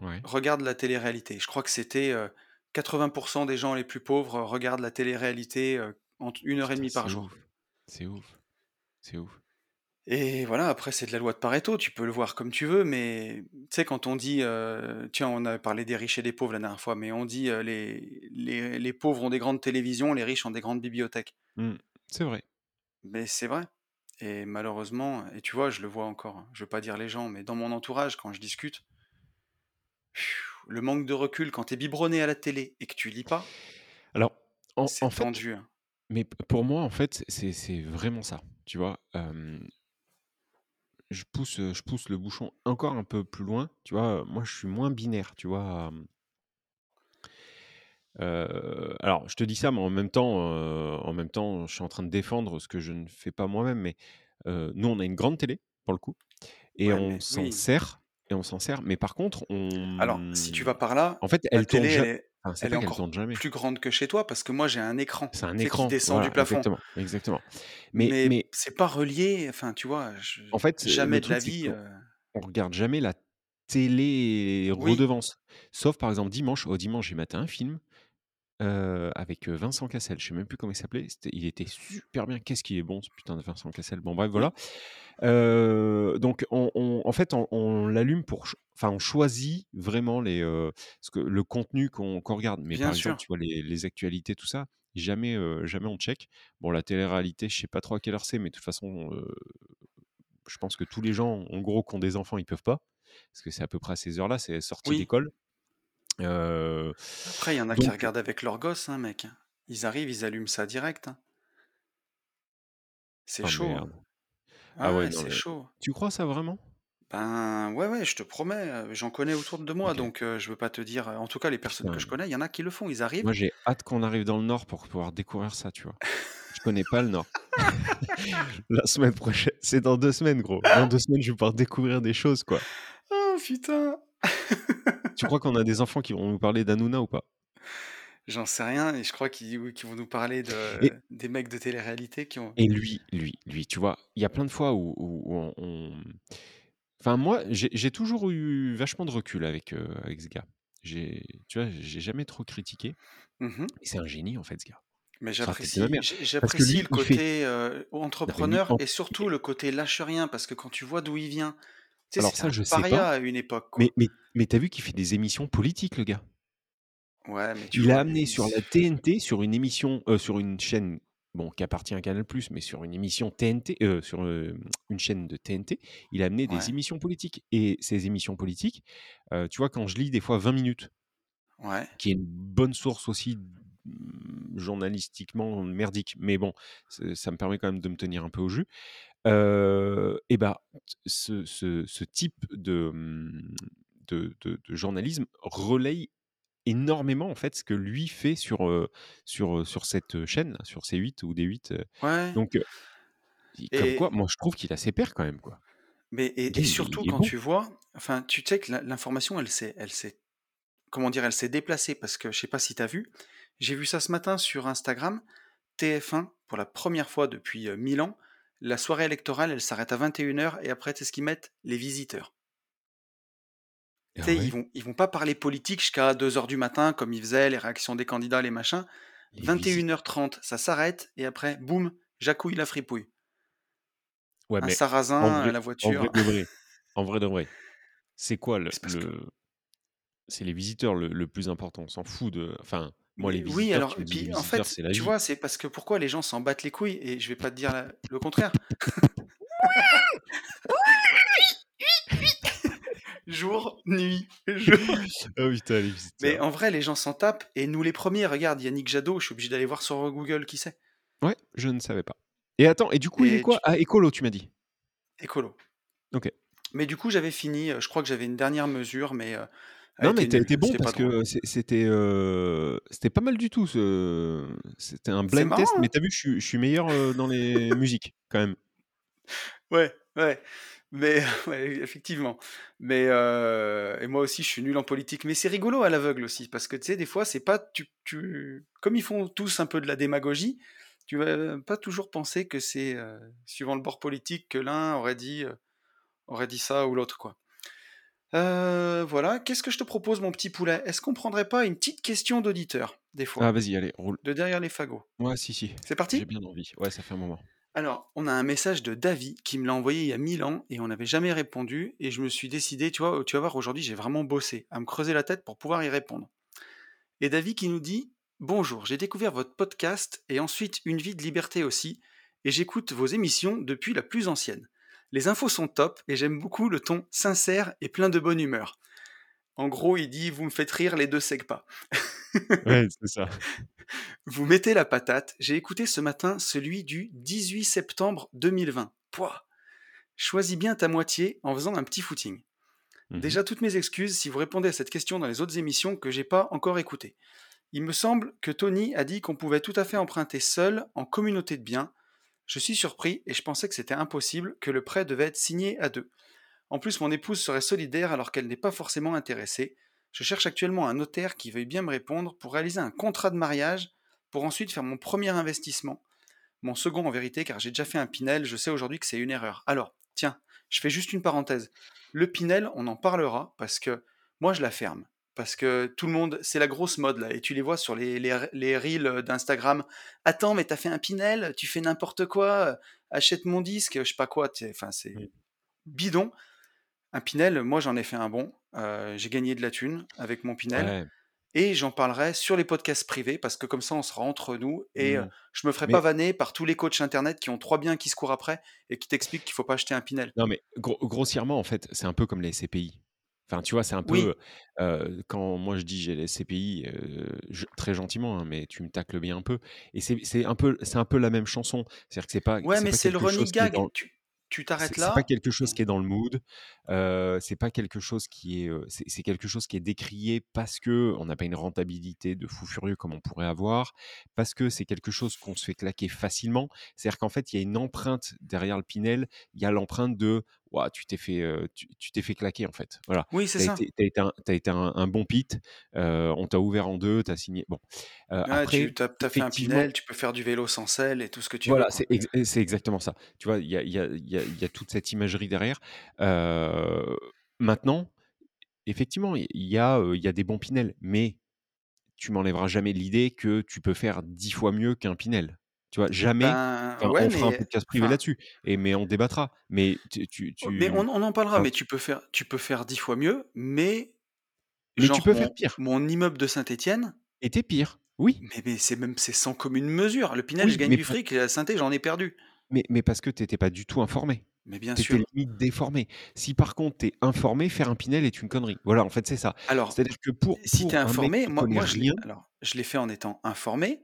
Ouais. regarde la télé-réalité. Je crois que c'était, heu, 80% des gens les plus pauvres regardent la télé-réalité, heu, entre 1 heure et demie par jour. c'est ouf, c'est ouf. Et voilà, après c'est de la loi de Pareto, tu peux le voir comme tu veux, mais tu sais quand on dit, tiens on a parlé des riches et des pauvres la dernière fois, mais on dit, les les les pauvres ont des grandes télévisions, les riches ont des grandes bibliothèques. Mmh, c'est vrai. Mais c'est vrai et malheureusement et tu vois, je le vois encore, hein, je veux pas dire les gens, mais dans mon entourage quand je discute, le manque de recul quand tu es biberonné à la télé et que tu lis pas, Alors, en en c'est fait, tendu, hein. mais pour moi, en fait, c'est c'est vraiment ça, tu vois? Je pousse, je pousse le bouchon encore un peu plus loin, tu vois? moi, je suis moins binaire, tu vois? Heu, alors je te dis ça, mais en même temps, heu, en même temps, je suis en train de défendre ce que je ne fais pas moi-même, mais heu, nous, on a une grande télé, pour le coup et Ouais, on s'en oui. sert et on s'en sert, mais par contre, on, Alors, si tu vas par là, en fait, la elle tourne télé, elle est enfin, elle encore jamais. plus grande que chez toi parce que moi j'ai un écran, C'est un sais, qui écran, descend du plafond. exactement, exactement. Mais Mais mais c'est pas relié, enfin, tu vois? Je en fait, jamais de la vie, on regarde jamais la oui, télé-redevance. Sauf par exemple dimanche. Oh dimanche, j'ai maté un film, avec, Vincent Cassel. Je sais même plus comment il s'appelait. Il était super bien. Qu'est-ce qu'il est bon ce putain de Vincent Cassel. Bon bref, voilà. donc on on en fait, on on l'allume pour enfin, on choisit vraiment les, ce que le contenu qu'on regarde. Mais bien par exemple, tu vois les les actualités, tout ça, jamais, jamais on check. Bon, la télé-réalité, je sais pas trop à quelle heure c'est, mais de toute façon, je pense que tous les gens, en gros, qui ont des enfants, ils peuvent pas. Parce que c'est à peu près à ces heures-là, c'est sortie Oui. d'école. Heu, Après, il y en a qui regardent avec leurs gosses, hein, mec. Ils arrivent, ils allument ça direct, hein. C'est ah chaud, hein. Ah Ah ouais, c'est mais chaud. tu crois ça vraiment? Ben, ouais, ouais, je te promets, heu, j'en connais autour de moi, donc heu, je veux pas te dire, heu en tout cas, les personnes que je connais, il y en a qui le font. Ils arrivent moi j'ai hâte qu'on arrive dans le nord pour pouvoir découvrir ça, tu vois? Je connais pas le nord. *laughs* La semaine prochaine c'est dans 2 semaines, gros. Dans 2 semaines, je vais pouvoir découvrir des choses, quoi. oh putain! Tu crois qu'on a des enfants qui vont nous parler d'Hanouna ou pas? J'en sais rien et je crois qu'ils vont nous parler de Et des mecs de télé-réalité qui ont et lui lui lui, tu vois? Il y a plein de fois où où où on on enfin moi, j'ai toujours eu vachement de recul avec, heu, avec ce gars. Tu vois? J'ai jamais trop critiqué mmh c'est un génie, en fait, ce gars. Mais j'apprécie le fait côté, non lui, entrepreneur en et surtout le côté lâche rien parce que quand tu vois d'où il vient, tu sais, alors ça, je sais pas, à une époque, mais quoi. mais mais tu as vu qu'il fait des émissions politiques, le gars? Ouais, mais tu Il a amené sur la TNT, sur une émission, heu, sur une chaîne, bon, qui appartient à Canal+, mais sur une émission TNT, heu, sur, hem, une chaîne de TNT, il a amené des émissions politiques et ces émissions politiques, tu vois, quand je lis des fois 20 minutes, ouais, qui est une bonne source aussi, mmh, journalistiquement merdique, mais bon, ça me permet quand même de me tenir un peu au jus. Et bah, ce ce ce type de, mmh, de de de journalisme relaye énormément en fait ce que lui fait sur, sur, sur cette, chaîne-là, sur C8 ou D8, heu, ouais. donc comme quoi, moi, je trouve qu'il a ses pairs quand même, quoi. mais et surtout quand bon. tu vois enfin, tu sais que l'in l'information, elle s'est elle s'est comment dire? Elle s'est déplacée parce que je sais pas si tu as vu? J'ai vu ça ce matin sur Instagram, TF1, pour la première fois depuis, heu, 1000 ans, la soirée électorale, elle s'arrête à 21:00 et après, tu sais ce qu'ils mettent? Les visiteurs. Ah sais, ils ouais? vont ils vont pas parler politique jusqu'à 2:00 du matin comme ils faisaient, les réactions des candidats, les machins. Les visiteurs. 21:30, ça s'arrête et après, boum, Jacouille la fripouille. Ouais, Un mais sarrasin, vrai la en vrai voiture. de vrai en vrai de vrai, c'est quoi le C'est que le c'est les visiteurs le le plus important? On s'en fout de enfin, moi, les Mais oui, alors tu et me dis: «Les puis, en fait, c'est la tu vie». vois, c'est parce que pourquoi les gens s'en battent les couilles et je vais pas te dire la le contraire. *laughs* Jour, nuit, jour. Oh putain, les Mais visiteurs. en vrai, les gens s'en tapent et nous les premiers. Regarde, Yannick Jadot, je suis obligé d'aller voir sur, Google qui c'est? Ouais, je ne savais pas. Et attends, et du coup, il est Et quoi? tu? Ah, écolo, tu m'as dit? Écolo. OK. Mais du coup, j'avais fini, heu, je crois que j'avais une dernière mesure, mais elle Non, mais était tu as nulle, été bon parce que, c'est c'était, pas mal du tout ce c'était un blind marrant, test, mais hein? tu as vu, je suis je suis meilleur, heu, dans les *laughs* musiques, quand même. Ouais, ouais, mais *laughs* ouais, effectivement. Mais heu et moi aussi, je suis nul en politique. Mais c'est rigolo à l'aveugle aussi parce que tu sais, des fois, c'est pas tu tu comme ils font tous un peu de la démagogie, tu vas pas toujours penser que c'est, suivant le bord politique que l'un aurait dit, aurait dit ça ou l'autre, quoi. Heu, voilà, qu'est-ce que je te propose, mon petit poulet? Est-ce qu'on prendrait pas une petite question d'auditeur, des Ah, fois? vas-y, allez, roule. De derrière les fagots? Ouais, si, si, C'est j'ai parti? bien envie. Ouais, ça fait un moment. Alors, on a un message de Davy qui me l'a envoyé il y a 1000 ans et on n'avait jamais répondu et je me suis décidé, tu vois, tu vas voir, aujourd'hui, j'ai vraiment bossé à me creuser la tête pour pouvoir y répondre. Et Davy qui nous dit: «Bonjour, j'ai découvert votre podcast et ensuite Une vie de liberté aussi et j'écoute vos émissions depuis la plus ancienne. Les infos sont top et j'aime beaucoup le ton sincère et plein de bonne humeur». En gros, il dit: «Vous me faites rire les 2 Segpa». *laughs* Ouais, c'est ça. Vous mettez la patate. J'ai écouté ce matin celui du 18 septembre 2020. Pouah! Choisis bien ta moitié en faisant un petit footing. Mmh mh. Déjà, toutes mes excuses si vous répondez à cette question dans les autres émissions que j'ai pas encore écoutées. Il me semble que Tony a dit qu'on pouvait tout à fait emprunter seul en communauté de biens. Je suis surpris et je pensais que c'était impossible, que le prêt devait être signé à 2. En plus, mon épouse serait solidaire alors qu'elle n'est pas forcément intéressée. Je cherche actuellement un notaire qui veuille bien me répondre pour réaliser un contrat de mariage pour ensuite faire mon premier investissement. Mon second en vérité car j'ai déjà fait un Pinel, je sais aujourd'hui que c'est une erreur. Alors, tiens, je fais juste une parenthèse. Le Pinel, on en parlera parce que moi je la ferme. Parce que tout le monde, c'est la grosse mode là, et tu les vois sur les, les, les reels d'Instagram. Attends, mais t'as fait un Pinel, tu fais n'importe quoi, achète mon disque, je sais pas quoi. Enfin, c'est bidon. Un Pinel, moi j'en ai fait un bon. Euh, j'ai gagné de la thune avec mon Pinel. Ouais. Et j'en parlerai sur les podcasts privés parce que comme ça on sera entre nous et euh, Mmh. je me ferai Mais pas vanner par tous les coachs internet qui ont trois biens qui se courent après et qui t'expliquent qu'il faut pas acheter un Pinel. Non, mais gros grossièrement, en fait, c'est un peu comme les SCPI. Enfin, tu vois, c'est un Oui. peu, quand moi je dis: «J'ai les SCPI», heu, je très gentiment, hein, mais tu me tacles bien un peu et c'est c'est un peu c'est un peu la même chanson. C'est-à-dire que c'est pas Ouais, c'est mais pas c'est le quelque chose running qui est gag. dans Tu tu c'est t'arrêtes c'est pas là. quelque chose qui est dans le mood, c'est pas quelque chose qui est, c'est c'est quelque chose qui est décrié parce qu'on n'a pas une rentabilité de fou furieux comme on pourrait avoir, parce que c'est quelque chose qu'on se fait claquer facilement. C'est-à-dire qu'en fait, il y a une empreinte derrière le Pinel, il y a l'empreinte de: «Waouh, tu t'es fait, tu t'es fait claquer, en fait». Voilà. Oui, c'est Tu as ça. été as été un as été un un bon pit, on t'a ouvert en 2, tu as signé bon, Ouais, après tu as, as fait un Pinel, tu peux faire du vélo sans selle et tout ce que tu veux. voilà, c'est ex c'est exactement ça. Tu vois, il y a y a y a il y a toute cette imagerie derrière. Maintenant, effectivement, il y a, y a des bons Pinel, mais tu m'enlèveras jamais l'idée que tu peux faire 10 fois mieux qu'un Pinel. Tu vois? Jamais Ben enfin, ouais, on fera un podcast privé enfin, là-dessus et mais on débattra. Mais tu tu oh, mais on, en parlera. enfin, Mais tu peux faire, tu peux faire dix fois mieux. Mais mais tu peux faire mon pire mon immeuble de Saint-Étienne, es pire. Oui, mais, mais c'est même c'est sans commune mesure. Le Pinel, je gagne du fric et à saint j'en ai perdu. mais mais parce que tu étais pas du tout informé. Mais bien sûr. limite déformé. Si par contre tu es informé, faire un Pinel est une connerie. Voilà, en fait, c'est ça. Alors, C'est-à-dire que pour si tu es informé, moi, alors, je l'ai fait en étant informé.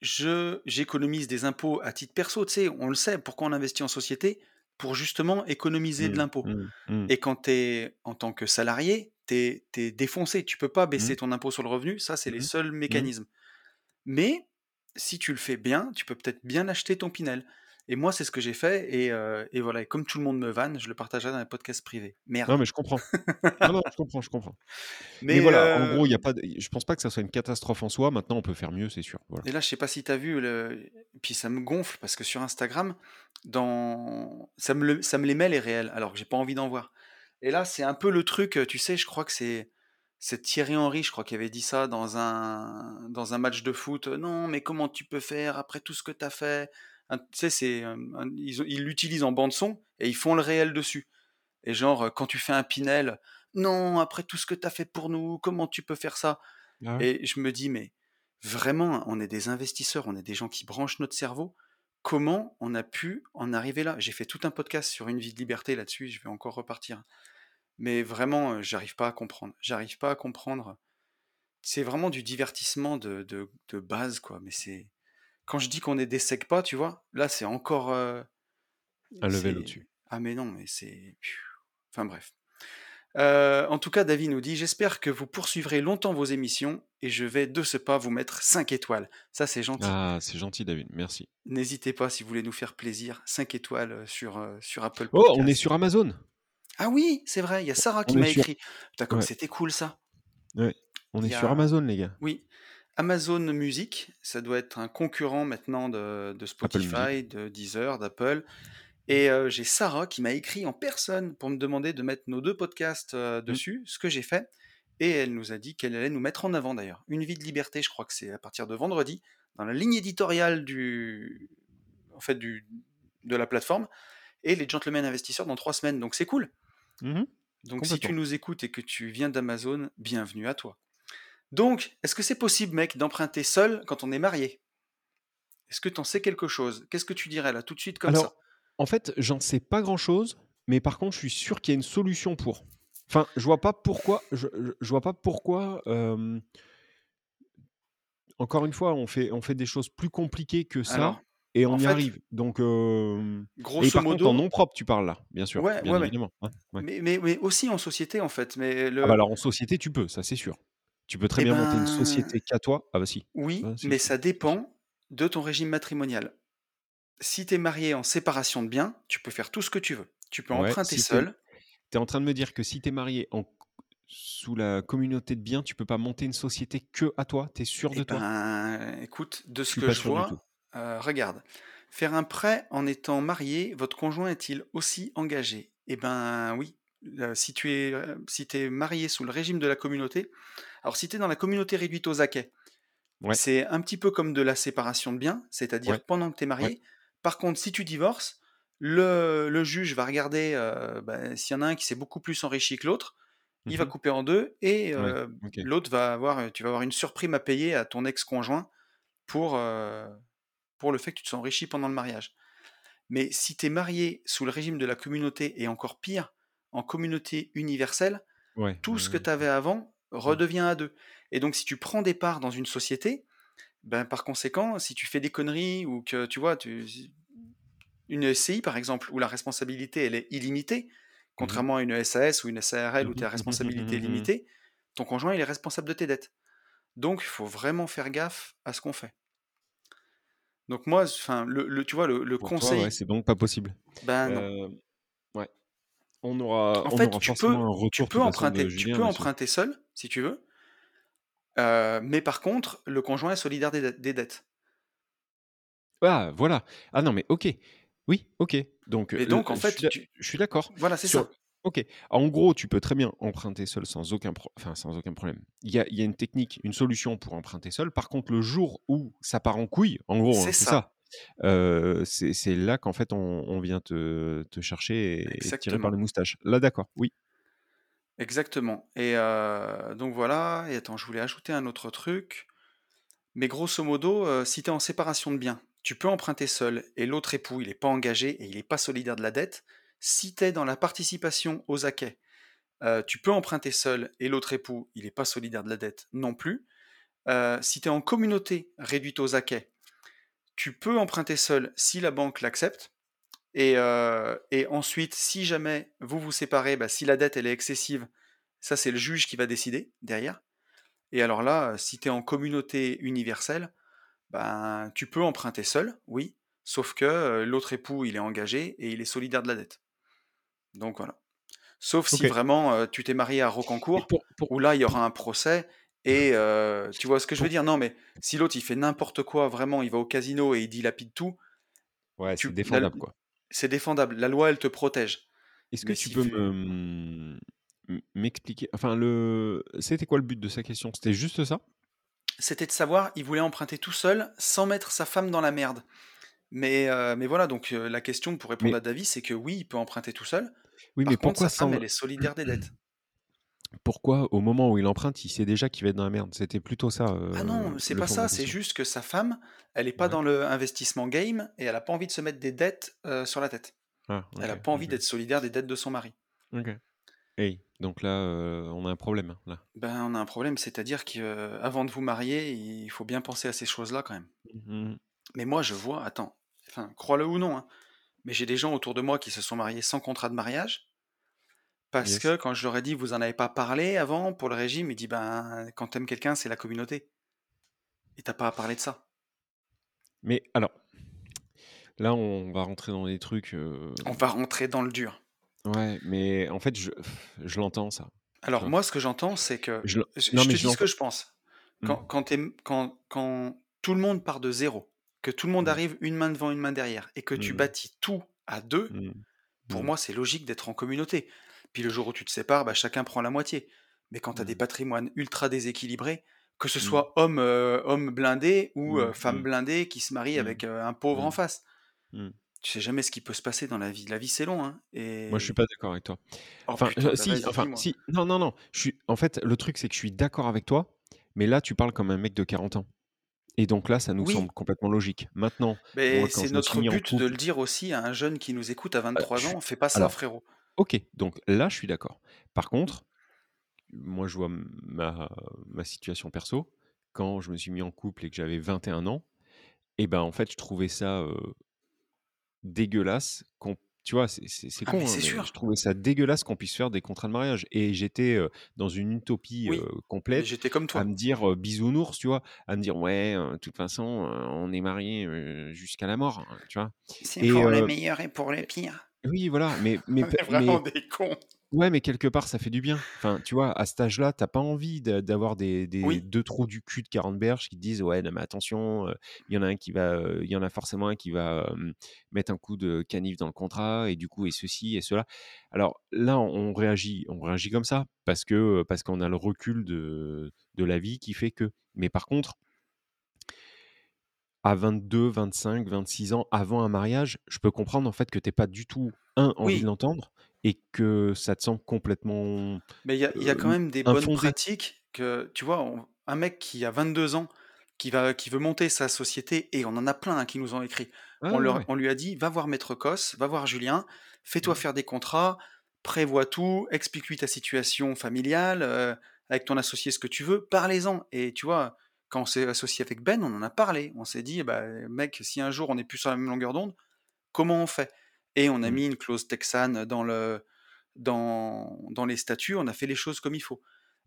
Je j'économise des impôts à titre perso, tu sais, on le sait, pourquoi on investit en société? Pour justement économiser de mmh, l'impôt. mmh, mmh, Et quand tu es en tant que salarié, tu es défoncé, tu peux pas baisser ton impôt sur le revenu, ça c'est les seuls mécanismes. Mais si tu le fais bien, tu peux peut-être bien acheter ton Pinel. Et moi, c'est ce que j'ai fait. Et, euh, et voilà. Et comme tout le monde me vanne, je le partagerai dans un podcast privé. Merde. Non, mais je comprends. non, non, je comprends, je comprends. *laughs* Mais, voilà, en gros, il y a pas. De... Je pense pas que ça soit une catastrophe en soi. Maintenant, on peut faire mieux, c'est sûr. Voilà. Et là, je sais pas si tu as vu. Le... Puis ça me gonfle parce que sur Instagram, dans... ça, me le... ça me les met les réels, alors que j'ai pas envie d'en voir. Et là, c'est un peu le truc, tu sais, je crois que c'est c'est Thierry Henry, je crois, qui avait dit ça dans un, dans un match de foot. Non, mais comment tu peux faire après tout ce que tu as fait? Tu sais, c'est, ils l'utilisent en bande-son et ils font le réel dessus. Et genre, quand tu fais un Pinel, non, après tout ce que tu as fait pour nous, comment tu peux faire ça? Ah Et je me dis, mais vraiment, on est des investisseurs, on est des gens qui branchent notre cerveau. Comment on a pu en arriver là? J'ai fait tout un podcast sur une vie de liberté là-dessus, je vais encore repartir. Mais vraiment, j'arrive pas à comprendre. J'arrive pas à comprendre. C'est vraiment du divertissement de, de, base, quoi. Mais c'est. Quand je dis qu'on est des pas, tu vois, là, c'est encore. un level au-dessus. Ah, mais non, mais c'est. Enfin, bref. en tout cas, David nous dit J'espère que vous poursuivrez longtemps vos émissions et je vais de ce pas vous mettre 5 étoiles. Ça, c'est gentil. Ah, c'est gentil, David. Merci. N'hésitez pas si vous voulez nous faire plaisir. 5 étoiles sur, sur Apple Podcast. Oh, on est sur Amazon. Ah oui, c'est vrai, il y a Sarah qui m'a écrit. Putain, comme c'était cool ça. Ouais. On est sur Amazon, les gars. Oui. Amazon Music, ça doit être un concurrent maintenant de, Spotify, de Deezer, d'Apple. Et euh, j'ai Sarah qui m'a écrit en personne pour me demander de mettre nos deux podcasts euh, mmh. dessus, ce que j'ai fait. Et elle nous a dit qu'elle allait nous mettre en avant d'ailleurs. Une vie de liberté, je crois que c'est à partir de vendredi, dans la ligne éditoriale du, en fait, du, de la plateforme. Et les gentlemen investisseurs dans trois semaines. Donc c'est cool. Mmh Donc si tu nous écoutes et que tu viens d'Amazon, bienvenue à toi. Donc, est-ce que c'est possible, mec, d'emprunter seul quand on est marié? Est-ce que tu en sais quelque chose? Qu'est-ce que tu dirais là, tout de suite, comme ça? En fait, j'en sais pas grand-chose, mais par contre, je suis sûr qu'il y a une solution pour. Enfin, je vois pas pourquoi. Je, je, vois pas pourquoi. Encore une fois, on fait, on fait des choses plus compliquées que ça. Et on y arrive. Donc, grosso et par modo, contre, en nom propre, tu parles là, bien sûr. Ouais, bien évidemment. Mais, mais, mais, aussi en société, en fait. Mais ah bah alors, en société, tu peux, ça c'est sûr. Tu peux très eh bien monter une ben société qu'à toi. Ah bah si. Oui, ah, mais ça dépend de ton régime matrimonial. Si tu es marié en séparation de biens, tu peux faire tout ce que tu veux. Tu peux emprunter seul. Tu es en train de me dire que si tu es marié en sous la communauté de biens, tu peux pas monter une société que à toi? Tu es sûr de eh toi? ben, Écoute, de ce que je vois, euh, regarde, faire un prêt en étant marié, votre conjoint est-il aussi engagé? Eh ben oui. Si tu es, euh, si es marié sous le régime de la communauté, alors si tu es dans la communauté réduite aux acquets, c'est un petit peu comme de la séparation de biens, c'est-à-dire pendant que tu es marié. Par contre, si tu divorces, le, juge va regarder euh, ben, s'il y en a un qui s'est beaucoup plus enrichi que l'autre, il va mmh couper en deux et l'autre va avoir, tu vas avoir une surprime à payer à ton ex-conjoint pour, pour le fait que tu te sois enrichi pendant le mariage. Mais si tu es marié sous le régime de la communauté et encore pire, en communauté universelle, tout ce que tu avais avant redevient à deux. Et donc si tu prends des parts dans une société, ben, par conséquent, si tu fais des conneries ou que tu vois, tu... une SCI par exemple, où la responsabilité elle est illimitée, mmh contrairement à une SAS ou une SARL où tu as mmh responsabilité limitée, ton conjoint il est responsable de tes dettes. Donc il faut vraiment faire gaffe à ce qu'on fait. Donc moi, enfin, le, tu vois, le, conseil. c'est donc pas possible. Ben non. Euh. On aura. En fait, tu, peux, un retour tu peux emprunter, tu peux emprunter seul si tu veux. Euh, mais par contre, le conjoint est solidaire des, dettes. Ah, voilà. Ah non, mais ok. Oui, ok. Donc, Et donc en fait, je suis d'accord. Voilà, c'est ça. Ok. En gros, tu peux très bien emprunter seul sans aucun, enfin, sans aucun problème. Il y a, y a, une technique, une solution pour emprunter seul. Par contre, le jour où ça part en couille, en gros, hein, c'est ça. Euh, c'est là qu'en fait on, vient te, te chercher et, tirer par les moustaches. Là, d'accord, oui. Exactement. Et euh, donc voilà. Et attends, je voulais ajouter un autre truc. Mais grosso modo, euh, si tu es en séparation de biens, tu peux emprunter seul et l'autre époux, il n'est pas engagé et il n'est pas solidaire de la dette. Si tu es dans la participation aux acquets, tu peux emprunter seul et l'autre époux, il n'est pas solidaire de la dette non plus. Si tu es en communauté réduite aux acquets, tu peux emprunter seul si la banque l'accepte. Et, euh, ensuite, si jamais vous vous séparez, bah, si la dette elle est excessive, ça c'est le juge qui va décider derrière. Et alors là, si tu es en communauté universelle, ben, tu peux emprunter seul, oui, Sauf que euh, l'autre époux, il est engagé et il est solidaire de la dette. Donc voilà. Sauf si vraiment euh, tu t'es marié à Rocancourt, pour, pour... où là, il y aura un procès. Et euh, tu vois ce que je veux dire? Non, mais si l'autre, il fait n'importe quoi, vraiment, il va au casino et il dilapide tout, Ouais, c'est la- défendable, quoi. c'est défendable. La loi, elle te protège. Est-ce que Mais tu peux fait... me m- m'expliquer Enfin, le c'était quoi le but de sa question? C'était juste ça? C'était de savoir, il voulait emprunter tout seul, sans mettre sa femme dans la merde. Mais, euh, mais voilà, donc euh, la question pour répondre Mais à David, c'est que oui, il peut emprunter tout seul. oui, Par mais contre, pourquoi sa femme, sans elle est solidaire des dettes. Pourquoi au moment où il emprunte, il sait déjà qu'il va être dans la merde? C'était plutôt ça Ah euh, non, c'est pas ça, c'est juste que sa femme, elle est pas Ouais. dans le investissement game et elle a pas envie de se mettre des dettes euh, sur la tête. Ah, Elle a ok, pas envie d'être solidaire des dettes de son mari. ok. Hey, donc là, euh, on a un problème là. Ben, on a un problème, c'est-à-dire qu'avant de vous marier, il faut bien penser à ces choses-là quand même. Mhm. Mais moi, je vois, attends, enfin, crois-le ou non, hein, mais j'ai des gens autour de moi qui se sont mariés sans contrat de mariage, parce Yes. que quand je leur ai dit, vous en avez pas parlé avant pour le régime, ils disent, ben, quand t'aimes quelqu'un, c'est la communauté. Et t'as pas à parler de ça. Mais alors, là, on va rentrer dans des trucs. euh, On va rentrer dans le dur. Ouais, mais en fait, je, je l'entends ça. Alors, moi, ce que j'entends, c'est que, Je, le- je, non, je mais te dis ce que je pense. Hmm, Quand, quand, t'es- quand, quand tout le monde part de zéro, que tout le monde hmm, arrive une main devant une main derrière, et que tu hmm, bâtis tout à deux, pour moi, c'est logique d'être en communauté. Puis le jour où tu te sépares, bah, chacun prend la moitié. Mais quand tu as des hmm, patrimoines ultra déséquilibrés, que ce hmm, soit homme, euh, homme blindé ou euh, femme blindée qui se marie avec euh, un pauvre en face, tu sais jamais ce qui peut se passer dans la vie. La vie, c'est long. Hein. Moi, je suis pas d'accord avec toi. Oh Enfin, putain, euh, bah si, enfin, si. Non, non, non. Je suis. En fait, le truc, c'est que je suis d'accord avec toi, mais là, tu parles comme un mec de 40 ans. Et donc là, ça nous Oui, semble complètement logique. Maintenant, c'est notre but de le dire aussi à un jeune qui nous écoute à euh, 23 je suis. ans. Fais pas ça, Alors, frérot. Ok. Donc là, je suis d'accord. Par contre, moi, je vois ma, ma situation perso. Quand je me suis mis en couple et que j'avais 21 ans, et ben en fait, je trouvais ça euh, dégueulasse qu'on tu vois, c'est Ah, con, hein, sûr. je trouvais ça dégueulasse qu'on puisse faire des contrats de mariage. Et j'étais euh, dans une utopie Oui, euh, complète j'étais comme à toi. me dire euh, bisounours, tu vois, à me dire ouais, euh, de toute façon, on est mariés jusqu'à la mort, hein, tu vois? C'est pour les meilleurs et pour les pires. Oui, voilà, mais, mais, *laughs* On pe- est vraiment mais des cons. Ouais, mais quelque part, ça fait du bien. Enfin, tu vois, à cet âge-là, t'as pas envie d'a- d'avoir des, des Oui, deux trous du cul de 40 berges qui te disent ouais, non, mais attention, euh, il y en a un qui va, euh, il y en a forcément un qui va euh, mettre un coup de canif dans le contrat et du coup et ceci et cela. Alors là, on réagit, on réagit comme ça parce que parce qu'on a le recul de de la vie qui fait que. Mais par contre, à 22, 25, 26 ans, avant un mariage, je peux comprendre en fait que t'aies pas du tout un envie de l'entendre et que ça te semble complètement Mais il y a, il y a euh, quand même des bonnes infondé. pratiques que, tu vois, on- un mec qui a 22 ans, qui, va, qui veut monter sa société, et on en a plein hein, qui nous ont écrit, Ah on, ouais, leur, ouais. on lui a dit, va voir Maître Cos, va voir Julien, fais-toi Mm. faire des contrats, prévois tout, explique-lui ta situation familiale, euh, avec ton associé ce que tu veux, parlez-en. Et tu vois, quand on s'est associé avec Ben, on en a parlé. On s'est dit, bah, mec, si un jour on n'est plus sur la même longueur d'onde, comment on fait? Et on a Mm. mis une clause texane dans, le, dans, dans les statuts, on a fait les choses comme il faut.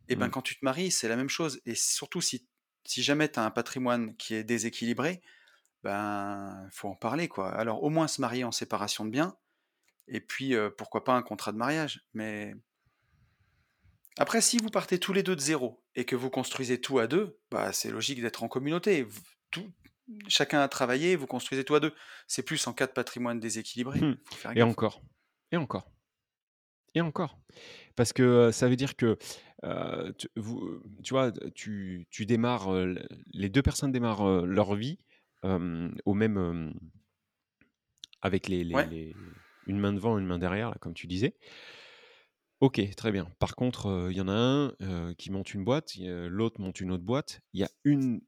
Et ben Mm. quand tu te maries, c'est la même chose. Et surtout si, si jamais tu as un patrimoine qui est déséquilibré, ben faut en parler quoi. Alors au moins se marier en séparation de biens, et puis euh, pourquoi pas un contrat de mariage. Mais après, si vous partez tous les deux de zéro et que vous construisez tout à deux, bah c'est logique d'être en communauté. Vous- tout- chacun a travaillé, vous construisez tout à deux. C'est plus en cas de patrimoine déséquilibré. Faire Et gaffe. encore. Et encore. Et encore. Parce que euh, ça veut dire que euh, tu, vous, tu vois, tu, tu démarres, euh, les deux personnes démarrent euh, leur vie au même, avec les, les- Ouais. les- une main devant, une main derrière, là, comme tu disais. Ok, très bien. Par contre, euh, il y en a un euh, qui monte une boîte, l'autre monte une autre boîte. Il y a une,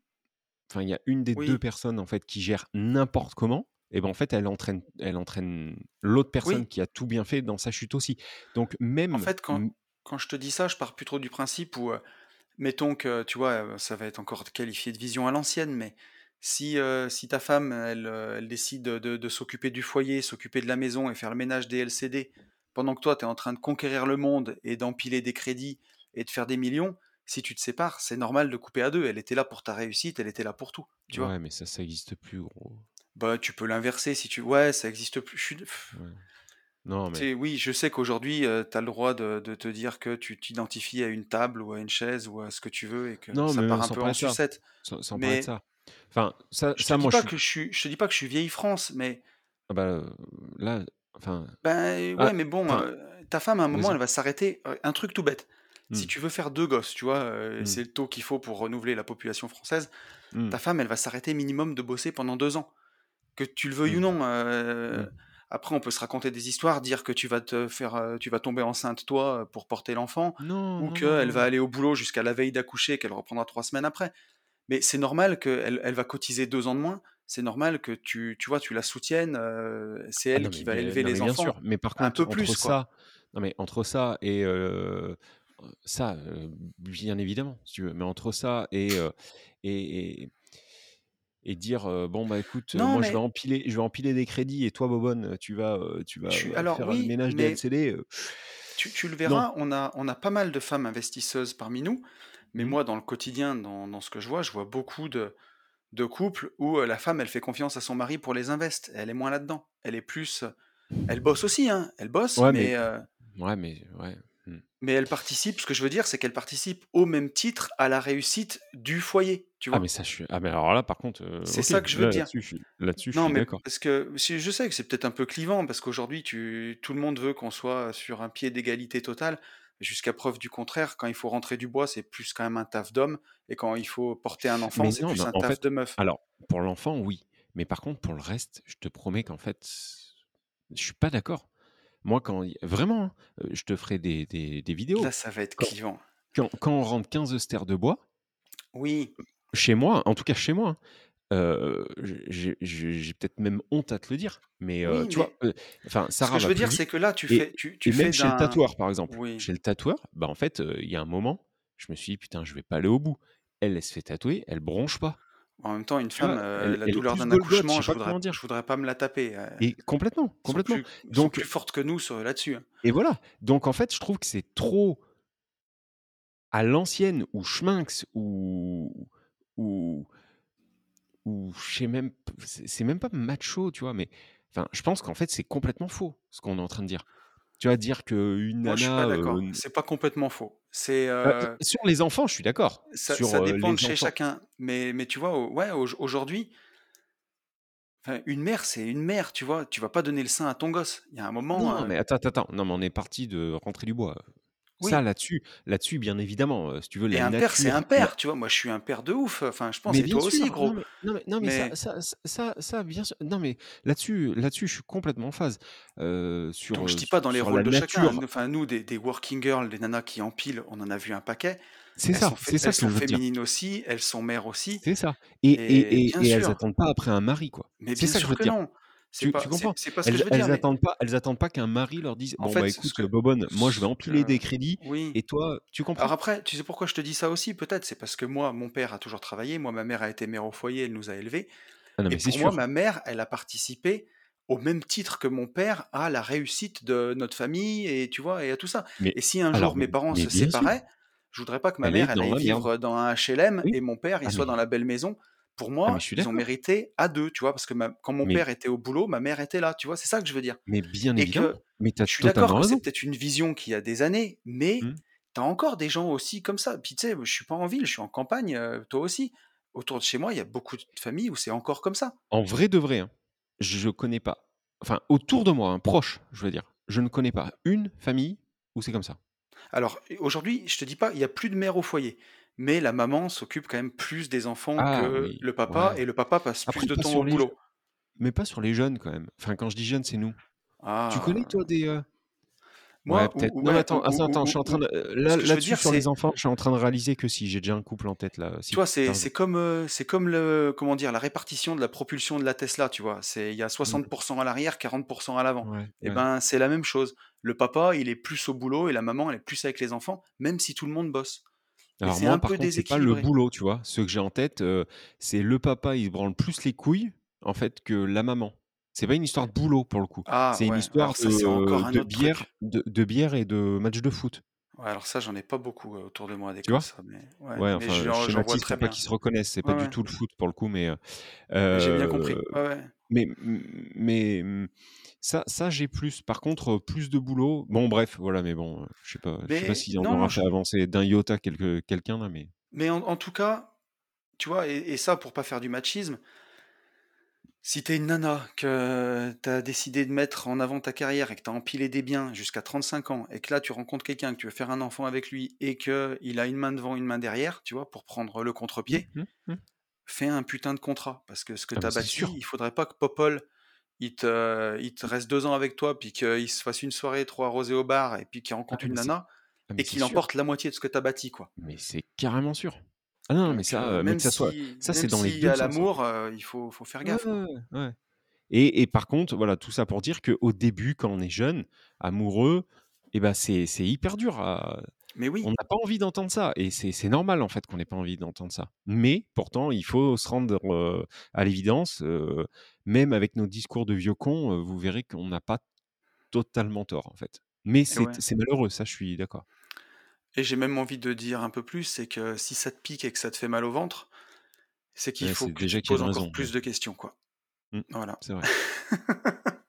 enfin, il y a une des deux personnes en fait qui gère n'importe comment. Et ben en fait, elle entraîne, elle entraîne l'autre personne oui. qui a tout bien fait dans sa chute aussi. Donc En même, fait, quand, quand je te dis ça, je pars plus trop du principe où, euh, mettons que, tu vois, ça va être encore qualifié de vision à l'ancienne, mais si, euh, si ta femme, elle, elle décide de, de- de s'occuper du foyer, s'occuper de la maison et faire le ménage des LCD, pendant que toi, tu es en train de conquérir le monde et d'empiler des crédits et de faire des millions, si tu te sépares, c'est normal de couper à deux. Elle était là pour ta réussite, elle était là pour tout, tu vois? ouais, mais ça, ça existe plus, gros. Bah, tu peux l'inverser si tu ouais, ça existe plus. Je suis d Ouais. Non, mais oui, je sais qu'aujourd'hui, heu, tu as le droit de de te dire que tu t'identifies à une table ou à une chaise ou à ce que tu veux et que non, ça mais part un peu en sucette. sans sans parler de Mais ça. Enfin, ça je te ça dis moi je pas que je suis je te dis pas que je suis vieille France, mais ah bah, heu, là, enfin ben, ah, ouais, mais bon, enfin, heu, ta femme, à un moment, elle va s'arrêter, heu, un truc tout bête. Si Mmh. tu veux faire 2 gosses, tu vois, heu, Mmh. c'est le taux qu'il faut pour renouveler la population française, Mmh. ta femme, elle va s'arrêter minimum de bosser pendant 2 ans. Que tu le veuilles ou non, après on peut se raconter des histoires, dire que tu vas te faire, tu vas tomber enceinte toi, pour porter l'enfant ou qu'elle va aller au boulot jusqu'à la veille d'accoucher, qu'elle reprendra 3 semaines après. Mais c'est normal qu'elle elle va cotiser 2 ans de moins. C'est normal que tu tu vois, tu la soutiennes, c'est Ah elle non, qui mais va bien élever non, les bien enfants sûr. Mais par un contre, peu entre plus, ça non, mais entre ça et ça, bien évidemment, si tu veux. Mais entre ça et et et et dire, «Bon, bah, écoute, Non, moi je vais empiler je vais empiler des crédits et toi Bobonne, tu vas, tu vas, alors faire le ménage des mais LCD», heu, tu tu le verras, on a on a pas mal de femmes investisseuses parmi nous, mais Mmh. moi, dans le quotidien, dans dans ce que je vois, je vois beaucoup de de couples où, heu, la femme, elle fait confiance à son mari pour les invests. Elle est moins là-dedans. Elle est plus, heu elle bosse aussi, hein, elle bosse, Ouais, mais mais ouais, mais ouais, mmh. mais elle participe ce que je veux dire, c'est qu'elle participe au même titre à la réussite du foyer, tu Ah mais vois? ça, je suis ah mais alors là, par contre, C'est ça que je veux là dire. là-dessus, je suis là-dessus, je Non, suis mais d'accord. parce que je sais que c'est peut-être un peu clivant parce qu'aujourd'hui tu tout le monde veut qu'on soit sur un pied d'égalité totale. Jusqu'à preuve du contraire, quand il faut rentrer du bois, c'est plus quand même un taf d'homme et quand il faut porter un enfant, c'est plus un taf fait de meuf. alors, pour l'enfant, oui, mais par contre, pour le reste, je te promets qu'en fait, je suis pas d'accord. Moi, quand vraiment, hein, heu, je te ferai des des des Là, vidéos. ça va être clivant. quand quand on rentre 15 austères de bois, Oui, chez moi, en tout cas chez moi, heu, j'ai peut-être même honte à te le dire, mais oui, tu vois, mais heu, enfin, ce que Sarah je veux plus dire, c'est que là, tu et fais tu tu et même fais chez le tatoueur, par exemple. oui. Chez le tatoueur, bah, en fait, il y a un moment, je me suis dit: «Putain, je vais pas aller au bout». Elle, elle se fait tatouer, elle bronche pas. En même temps, une femme, Elle la elle douleur plus d'un accouchement, je voudrais je voudrais pas me la taper, et complètement, sont complètement. plus sont Donc plus fortes que nous là-dessus, hein. et voilà. Donc en fait, je trouve que c'est trop à l'ancienne ou schminx ou ou ou je sais même c'est même pas macho, tu vois? Mais enfin, je pense qu'en fait, c'est complètement faux, ce qu'on est en train de dire. Tu vas dire qu'une Moi, je suis pas nana, d'accord. n C'est pas complètement faux. C'est, heu, heu, sur les enfants, je suis d'accord. ça dépend de chez enfants chacun. Mais mais tu vois, ouais, auj aujourd'hui, une mère, c'est une mère, tu vois? Tu vas pas donner le sein à ton gosse. Il y a un moment, non, mais attends, attends. Non, mais on est parti de rentrer du bois. Ça, oui là-dessus là-dessus, bien évidemment, si tu veux, et la un père, c'est un la père, tu vois? Moi, je suis un père de ouf, enfin, je pense Mais et bien toi aussi, sûr, non gros. mais non mais non mais ça Mais ça ça ça ça bien sûr non mais là-dessus là-dessus je suis complètement en phase, sur, donc je heu, dis pas dans les sur rôles la de chacun. nature. Nous enfin, nous, des des working girls, des nanas qui empilent, on en a vu un paquet. C'est Elles sont ça, fé c'est ça elles que sont je veux dire. féminines aussi, elles sont mères aussi C'est ça et et et et bien et elles sûr, attendent pas après un mari quoi. mais C'est bien ça que je sûr veux que dire. non. Tu pas comprends? c'est pas ce que Elles je veux dire, elles mais attendent pas elles attendent pas qu'un mari leur dise: en «Bon bah fait, ce écoute, que Bobonne, moi je vais empiler que des crédits oui. et toi» tu Alors comprends? après, tu sais pourquoi je te dis ça aussi? Peut-être, c'est parce que moi, mon père a toujours travaillé, moi, ma mère a été mère au foyer, elle nous a élevés Ah non et pour moi, sûr. ma mère, elle a participé au même titre que mon père à la réussite de notre famille et tu vois? Et à tout ça Mais et si un alors jour mes parents mais se bien sûr, séparaient, je voudrais pas que ma elle est mère, elle aille vivre dans un HLM Oui. et mon père, il Ah soit dans la belle maison. Pour ah moi, ils ont mérité à 2, tu vois? Parce que ma quand mon Mais père était au boulot, ma mère était là, tu vois? C'est ça que je veux dire mais bien et évidemment, que mais tu as je suis d'accord que c'est peut-être une vision qui a des années, mais Mmh. tu as encore des gens aussi comme ça. Puis tu sais, je suis pas en ville, je suis en campagne, heu, toi aussi. Autour de chez moi, il y a beaucoup de familles où c'est encore comme ça. En vrai de vrai, hein, je connais pas, enfin autour de moi, hein, proche, je veux dire, je ne connais pas une famille où c'est comme ça. Alors, aujourd'hui, je te dis pas, il y a plus de mère au foyer, mais la maman s'occupe quand même plus des enfants Ah que oui, le papa ouais. et le papa passe plus de temps au les boulot. mais pas sur les jeunes quand même. Enfin quand je dis jeunes, c'est nous. Tu connais Ah, toi des, ouais moi, peut-être. Non mais ouais, ou attends, attends, ou attends, je suis en train de, heu, là là-dessus dire, sur les enfants, je suis en train de réaliser que si, j'ai déjà un couple en tête là, Tu vois, c'est comme, c'est comme le comment dire? La répartition de la propulsion de la Tesla, tu vois? C'est il y a Mmh. 60% à l'arrière, 40% à l'avant. Ouais, Et ouais. ben, c'est la même chose. Le papa, il est plus au boulot et la maman, elle est plus avec les enfants, même si tout le monde bosse. Alors c'est un moi par peu contre, c'est pas le déséquilibré. boulot, tu vois? Ceux que j'ai en tête, heu, c'est le papa, il se branle plus les couilles, en fait, que la maman. C'est pas une histoire de boulot pour le coup. Ah C'est une ouais, histoire alors ça, c'est de encore un de autre bière truc. de de bière et de match de foot. Ouais, alors ça, j'en ai pas beaucoup, heu, autour de moi des Tu comme vois? ça, mais ouais, Ouais, mais enfin, je j'en j'en vois schématise très pour pas bien. qu'ils se reconnaissent. C'est pas Ouais, du ouais, tout le foot pour le coup, mais mais j'ai bien compris. Ouais, ouais. Mais mais mmh, ça ça j'ai plus. Par contre, plus de boulot bon bref, voilà, mais bon, je sais pas je sais pas si on aura fait avancer d'un iota quelqu'un là, mais mais en en tout cas, tu vois? Et et ça pour pas faire du machisme si tu es une nana, que tu as décidé de mettre en avant ta carrière et que tu as empilé des biens jusqu'à 35 ans et que là tu rencontres quelqu'un, que tu veux faire un enfant avec lui et qu'il a une main devant, une main derrière, tu vois? Pour prendre le contre-pied, mmh, mmh. Fais un putain de contrat parce que ce que Ah tu mais as bâti, sûr. il faudrait pas que Popol, il te il te reste 2 ans avec toi, puis qu'il se fasse une soirée trop arrosée au bar et puis qu'il Ah rencontre une nana ah et qu'il emporte la moitié de ce que tu as bâti, quoi. Mais c'est carrément sûr. Ah non, mais ça, heu, mais même que ça soit si ça c'est dans les s'il y 2 a sens, en fait. l'amour, heu, il faut faut faire gaffe, ouais, ouais. Et et par contre, voilà, tout ça pour dire qu'au début, quand on est jeune, amoureux bah, c'est c'est hyper dur à Mais on oui! n'a pas envie d'entendre ça et c'est normal, en fait, qu'on ait pas envie d'entendre ça. Mais pourtant, il faut se rendre, heu, à l'évidence, heu, même avec nos discours de vieux cons, heu, vous verrez qu'on n'a pas totalement tort, en fait. Mais c'est ouais. malheureux, ça je suis d'accord. Et j'ai même envie de dire un peu plus, c'est que si ça te pique et que ça te fait mal au ventre, c'est qu'il Ouais, faut que tu déjà y a poses encore raison, ouais. plus de questions, quoi. Mmh, Voilà. c'est vrai. *laughs*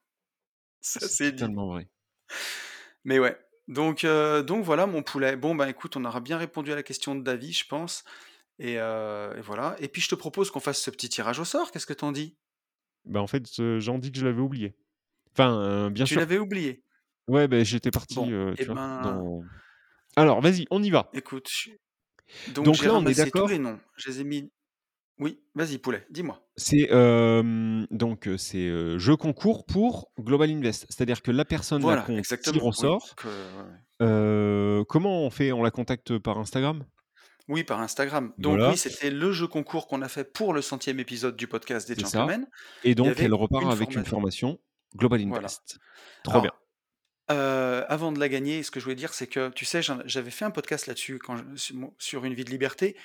Ça, C'est totalement vrai. Mais ouais, donc heu, donc voilà mon poulet. Bon, bah, écoute, on aura bien répondu à la question de Davy, je pense et heu et voilà et puis je te propose qu'on fasse ce petit tirage au sort, qu'est-ce que tu en dis? Bah, en fait, j'en dis que je l'avais oublié. Enfin, heu, bien Tu sûr. l'avais oublié? Ouais, beh, j'étais parti, tu vois, ben dans alors vas-y, on y va! écoute, je donc là, on est d'accord je les ai mis oui, vas-y poulet, dis-moi. c'est, hem, donc heu, c'est, jeu concours pour Global Invest. C'est-à-dire que la personne là Voilà, qu'on tire exactement, au oui, sort, que ouais, ouais. heu, comment on fait? On la contacte par Instagram? Oui, par Instagram. Donc oui, c'était le jeu concours qu'on a fait pour le centième épisode du podcast des gentlemen. et donc elle repart une avec une formation Global voilà. Invest. Trop bien. Avant de la gagner, ce que je voulais dire, c'est que, tu sais, j'avais fait un podcast là-dessus sur une vie de liberté,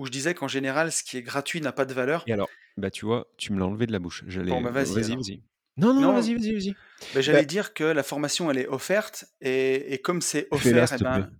où je disais qu'en général, ce qui est gratuit n'a pas de valeur. Et alors, bah, tu vois, tu me l'as enlevé de la bouche. Bon, J'allais bah, vas-y vas-y. Non, non, Non, vas-y, vas-y, vas-y. bah, Bah, j'allais dire que la formation, elle est offerte et et comme c'est offert plaît. ben,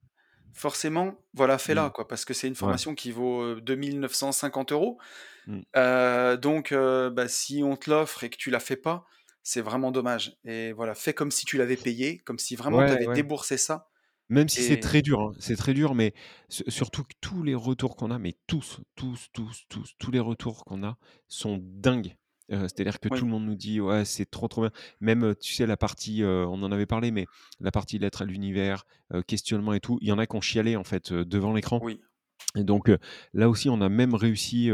forcément, voilà, fais-la Mmh. quoi, parce que c'est une Ouais. formation qui vaut, heu, 2 950 €. Mmh. Heu, donc heu, bah, si on te l'offre et que tu la fais pas, c'est vraiment dommage et voilà, fais comme si tu l'avais payé, comme si vraiment tu avais ouais. déboursé ça Même si c'est et très dur, hein, c'est très dur, mais su surtout que tous les retours qu'on a, mais tous, tous, tous, tous, tous les retours qu'on a sont dingues. Heu, c'est-à-dire que tout le monde nous dit: «Ouais, c'est trop, trop bien». Même, tu sais la partie, on en avait parlé, mais la partie lettres à l'univers, questionnement et tout, il y en a qui ont chialé en fait, devant l'écran. oui, Et donc, là aussi, on a même réussi,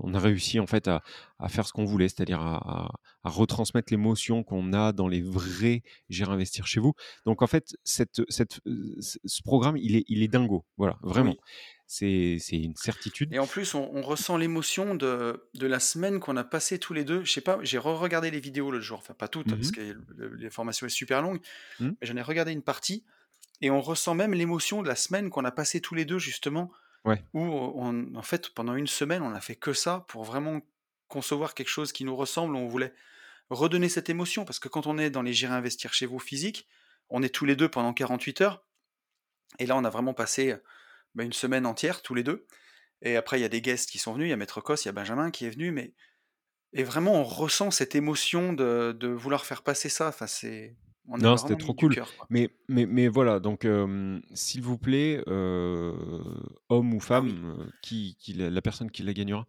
on a réussi en fait à à faire ce qu'on voulait, c'est-à-dire à retransmettre l'émotion qu'on a dans les vrais J'irai investir chez vous. Donc en fait, cette, cette, heu, ce programme, il est il est dingo, voilà, vraiment. oui C'est une certitude. et en plus, on on ressent l'émotion de de la semaine qu'on a passée tous les 2. Je sais pas, j'ai re-regardé les vidéos l'autre jour, enfin pas toutes, Mmh parce que le les formations est super longue, Mmh. mais j'en ai regardé une partie et on ressent même l'émotion de la semaine qu'on a passée tous les 2 justement, Ouais. où en fait, pendant une semaine, on a fait que ça pour vraiment concevoir quelque chose qui nous ressemble. On voulait redonner cette émotion parce que quand on est dans les J'irai investir chez vous physiques, on est tous les 2 pendant 48 heures et là, on a vraiment passé, bah, une semaine entière tous les 2 et après il y a des guests qui sont venus, il y a Maître Cos, il y a Benjamin qui est venu mais et vraiment on ressent cette émotion de de vouloir faire passer ça, enfin c'est on Non, c'était vraiment trop cool. cœur. Mais mais mais voilà, donc hem, s'il vous plaît, heu, homme ou Ah oui, femme, heu, qui qui la la personne qui la gagnera,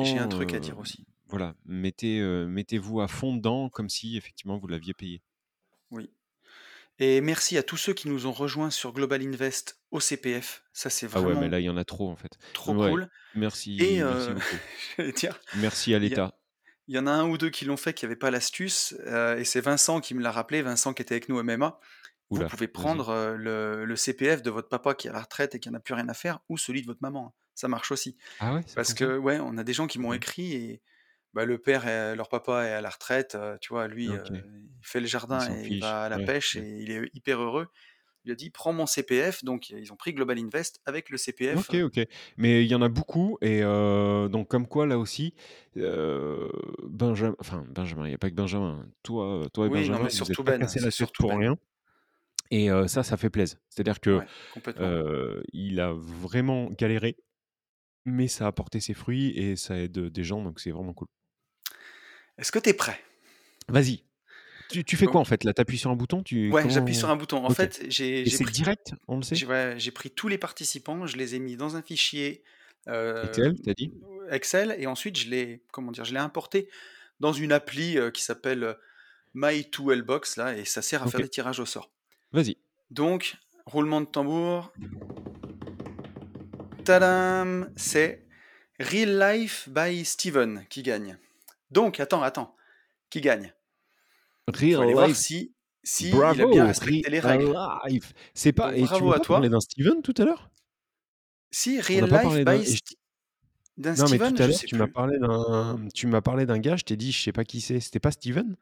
j'ai un vraiment, truc à dire aussi. voilà, mettez, mettez-vous à fond dedans comme si effectivement vous l'aviez payé. Oui et merci à tous ceux qui nous ont rejoints sur Global Invest au CPF. Ça, c'est Ah ouais, mais vraiment là, il y en a trop en fait. trop Ouais, cool et merci, merci beaucoup. *laughs* dire, Merci à l'État. Il y en a un ou 2 qui l'ont fait qui avaient pas l'astuce, heu et c'est Vincent qui me l'a rappelé, Vincent qui était avec nous au MMA. Vous pouvez prendre, heu, le le CPF de votre papa qui est à la retraite et qui en a plus rien à faire ou celui de votre maman, hein. Ça marche aussi. Ah ouais, Parce que ouais, on a des gens qui m'ont OK, écrit et bah, le père est leur papa est à la retraite, heu, tu vois? Lui, il fait le jardin et il va à la Ouais, pêche et il est hyper heureux. Il a dit: «Prends mon CPF», donc ils ont pris Global Invest avec le CPF, OK, OK. Mais il y en a beaucoup et heu, donc comme quoi là aussi, heu, Benjam enfin Benjamin, il y a pas que Benjamin. Toi, heu, toi et oui, non, Benjamin, mais surtout Ben, la surtout pour Ben. rien et ça, ça fait plaisir. C'est-à-dire que, Ouais, il a vraiment galéré, mais ça a porté ses fruits et ça aide, des gens, donc c'est vraiment cool. Est-ce que tu es prêt? Vas-y. Tu tu fais quoi, en fait, là? Tu appuies sur un bouton? Tu ouais, j'appuie sur un bouton. En fait, j'ai pris direct, on le sait? j'ai ouais, pris tous les participants, je les ai mis dans un fichier, Excel, tu as dit? Excel et ensuite je l'ai comment dire? Je l'ai importé dans une appli, heu, qui s'appelle, heu, My2Lbox là et ça sert à faire des tirages au sort. Vas-y. Donc, roulement de tambour. Tadam! C'est Real Life by Steven qui gagne. Donc attends, attends, qui gagne? Real voir life. si si il a bien Bravo! respecté les règles. C'est pas Donc et tu bravo à pas toi. d'un Steven tout à l'heure? Si, Real Life by St d'un non, mais tout à l'heure, tu m'as parlé d'un tu m'as parlé d'un gars, je t'ai dit: «Je sais pas qui c'est». C'était pas Steven?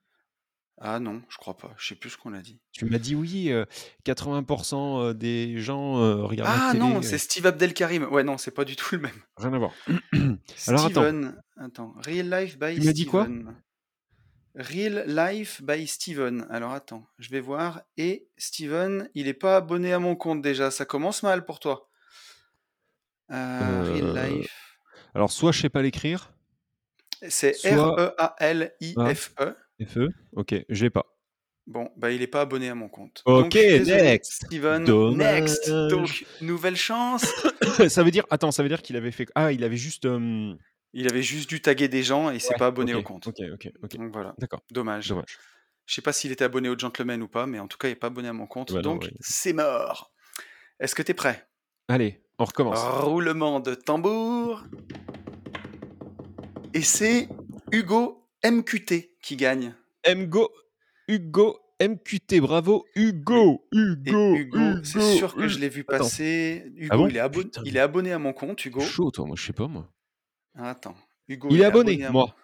Ah non, je crois pas. Je sais plus ce qu'on a dit. Tu m'as dit: «Oui, heu, 80 heu, des gens, heu, regardent la Ah non, c'est heu». Steve Abdelkarim. Ouais, non, c'est pas du tout le même. Rien à voir. *clears throat* Alors attends. Steven, attends, Real Life by Tu m'as dit quoi? Real Life by Steven. Alors attends, je vais voir et Steven, il est pas abonné à mon compte déjà, ça commence mal pour toi. Heu, Real Heu, Life. alors soit je sais pas l'écrire C'est soit R-E-A-L-I-F-E. F-E? OK, je l'ai pas. Bon, bah, il est pas abonné à mon compte. OK, Donc next! Steven, next! Donc nouvelle chance. *laughs* Ça veut dire attends, ça veut dire qu'il avait fait ah, il avait juste, hem Il avait juste dû taguer des gens et il s'est Ouais, pas abonné au compte. OK, OK, OK. Donc voilà, D'accord. dommage. Dommage. Je sais pas s'il était abonné au Gentleman ou pas, mais en tout cas, il est pas abonné à mon compte, Bah donc ouais. c'est mort. Est-ce que tu es prêt? Allez, on recommence. Roulement de tambour. Et c'est Hugo MQT qui gagne. Mgo Hugo MQT, bravo Hugo! Et Hugo! Hugo, c'est Hugo! sûr que je l'ai vu passer. Hugo, Ah bon? il est Putain, il est abonné à mon compte, Hugo. chaud toi, moi je sais pas moi. Attends, Hugo, Il est abonné, à moi.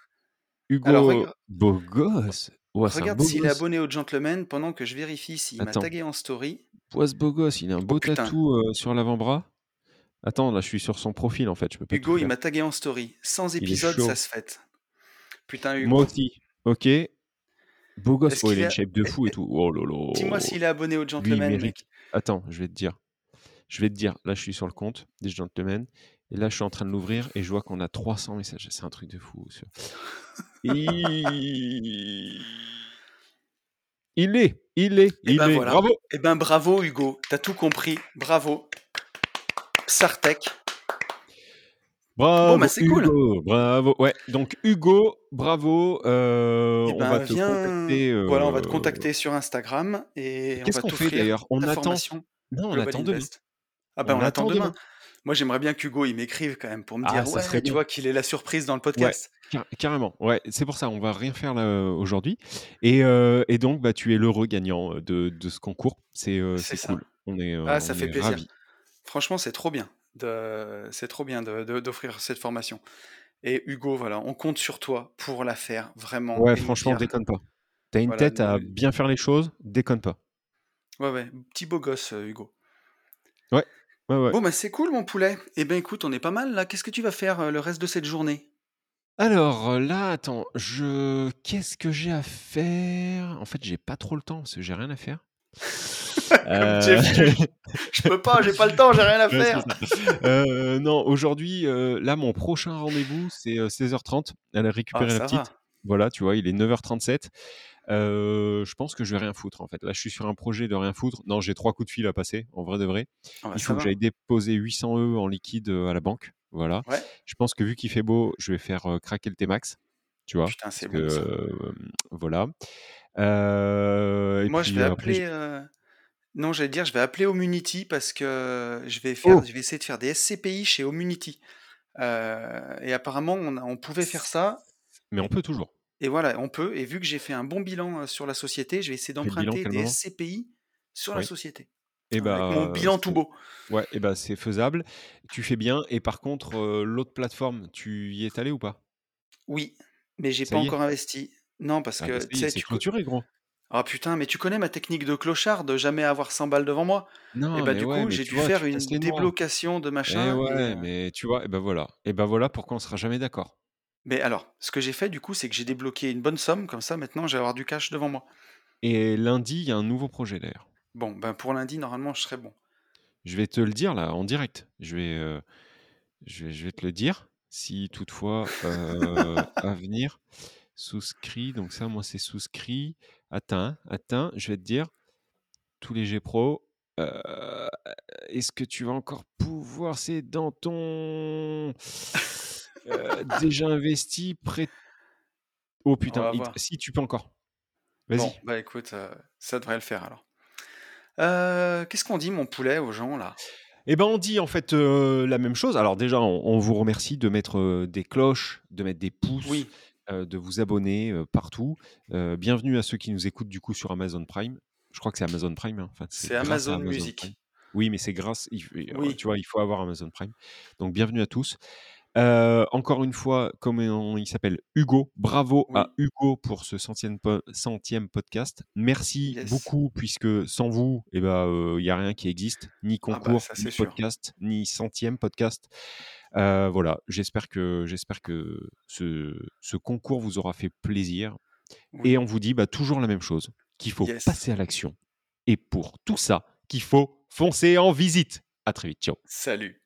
Alors Hugo, rega beau gosse. Ouais, regarde beau s'il est abonné au Gentleman pendant que je vérifie s'il m'a tagué en story. Ce beau gosse, il a un Oh beau putain. tatou, heu, sur l'avant-bras. Attends, là, je suis sur son profil, en fait, je peux pas tout Hugo, il m'a tagué en story. 100 Il est épisodes, chaud. ça se fête. Putain, Moi Hugo. aussi. OK. Beau gosse. Oh, il a est une shape de fou et tout. Oh là dis-moi s'il est abonné au Gentleman, mec. Attends, je vais te dire. Je vais te dire. Là, je suis sur le compte des Gentlemen et là, je suis en train de l'ouvrir et je vois qu'on a 300 messages. C'est un truc de fou. *laughs* Il est, il est, Et il ben est. voilà. Bravo! Et ben bravo, Hugo. Tu as tout compris. Bravo. Psartec. Bon, Bravo bah, c'est cool. Bravo. Ouais, donc Hugo, bravo, on va ben te viens contacter, voilà, on va te heu contacter sur Instagram et on Qu'est-ce qu'on fait d'ailleurs? On attend non, on attend demain. Ah ben, On on attend attend demain. demain. Moi, j'aimerais bien qu'Hugo, il m'écrive quand même pour me Ah, dire: ça «Ouais, serait tu bien. vois, qu'il ait la surprise dans le Ouais, podcast». car carrément. Ouais, c'est pour ça, on va rien faire là, aujourd'hui et heu et donc bah, tu es l'heureux gagnant, heu, de de ce concours. C'est, ça. cool. On est, heu, Ah, ça fait est plaisir. ravis. Franchement, c'est trop bien de c'est trop bien d'offrir cette formation et Hugo, voilà, on compte sur toi pour la faire vraiment Ouais, franchement, déconne pas. Tu as une voilà, tête à bien faire les choses, déconne pas. ouais, ouais, petit beau gosse, Hugo. Ouais. Ouais, ouais. Bon, bah, c'est cool mon poulet. Et ben, écoute, on est pas mal là. Qu'est-ce que tu vas faire, heu, le reste de cette journée? Alors, heu, là, attends, je qu'est-ce que j'ai à faire? En fait, j'ai pas trop le temps parce que j'ai rien à faire. *laughs* Jeff Tuch. *laughs* Je peux pas, j'ai pas le temps, j'ai rien à faire. non, aujourd'hui, là, mon prochain rendez-vous, c'est, heu, 16:30. Aller Ah, récupérer la petite. va. Voilà, tu vois, il est 9:37. Je pense que je vais rien foutre, en fait. Là, je suis sur un projet de rien foutre. Non, j'ai 3 coups de fil à passer, en vrai de vrai. Ah bah, Il faut que j'aille déposer 800 € en liquide, à la banque. Voilà. Ouais. Je pense que vu qu'il fait beau, je vais faire, craquer le T-Max, tu vois? Putain, c'est bon ça. voilà. Et Moi, je vais après, appeler, non, j'allais dire, je vais appeler Homunity parce que je vais faire Oh! je vais essayer de faire des SCPI chez Homunity. Heu et apparemment, on pouvait faire ça Mais on peut toujours. Et voilà, on peut et vu que j'ai fait un bon bilan, sur la société, je vais essayer d'emprunter des? SCPI sur la société. Et Avec mon bah, bilan tout beau. ouais et bah, c'est faisable. Tu fais bien et par contre, l'autre plateforme, tu y es allé ou pas? Oui, mais j'ai pas encore investi. Non, parce Ah bah, que sais, c'est clôturé, gros. ah putain, mais tu connais ma technique de clochard de jamais avoir 100 balles devant moi? Et Non, bah, mais du coup, j'ai dû vois, faire une déblocation de Eh machin et ouais, mais tu vois? Et bah, voilà. Et bah, voilà pourquoi on sera jamais d'accord. Mais alors, ce que j'ai fait du coup, c'est que j'ai débloqué une bonne somme, comme ça maintenant je vais avoir du cash devant moi. Et lundi, il y a un nouveau projet d'ailleurs. Bon, ben, pour lundi, normalement, je serai bon. Je vais te le dire là, en direct. Je vais, heu, je vais je vais te le dire, si toutefois, heu, *laughs* à venir, Souscrit, donc ça, moi, c'est souscrit. Attends, hein, attends, je vais te dire. Tous les G Pro. euh, Est-ce que tu vas encore pouvoir? C'est dans ton. Euh, déjà investi, prêt. Oh putain, il- si tu peux encore. Vas-y. Bon, bah écoute, euh, ça devrait le faire alors. Euh, Qu'est-ce qu'on dit, mon poulet, aux gens là? Eh ben, on dit en fait la même chose. Alors déjà, on, on vous remercie de mettre des cloches, de mettre des pouces, Oui, de vous abonner partout. Bienvenue à ceux qui nous écoutent du coup sur Amazon Prime. Je crois que c'est Amazon Prime. hein. Enfin, c'est Amazon Music. Prime. Oui, mais c'est grâce. il- Oui. Tu vois, il faut avoir Amazon Prime. Donc bienvenue à tous. Euh, encore une fois, comme on- il s'appelle Hugo, bravo Oui. à Hugo pour ce centième, po- centième podcast. Merci Yes. beaucoup, puisque sans vous, il ben, n'y a rien qui existe, ni Ah bah, concours, ça, ni sûr. podcast, ni centième podcast. Euh, voilà, j'espère que, j'espère que ce, ce concours vous aura fait plaisir. Oui. Et on vous dit bah, toujours la même chose, qu'il faut Yes. passer à l'action. Et pour tout ça, qu'il faut foncer en visite. À très vite, ciao. Salut.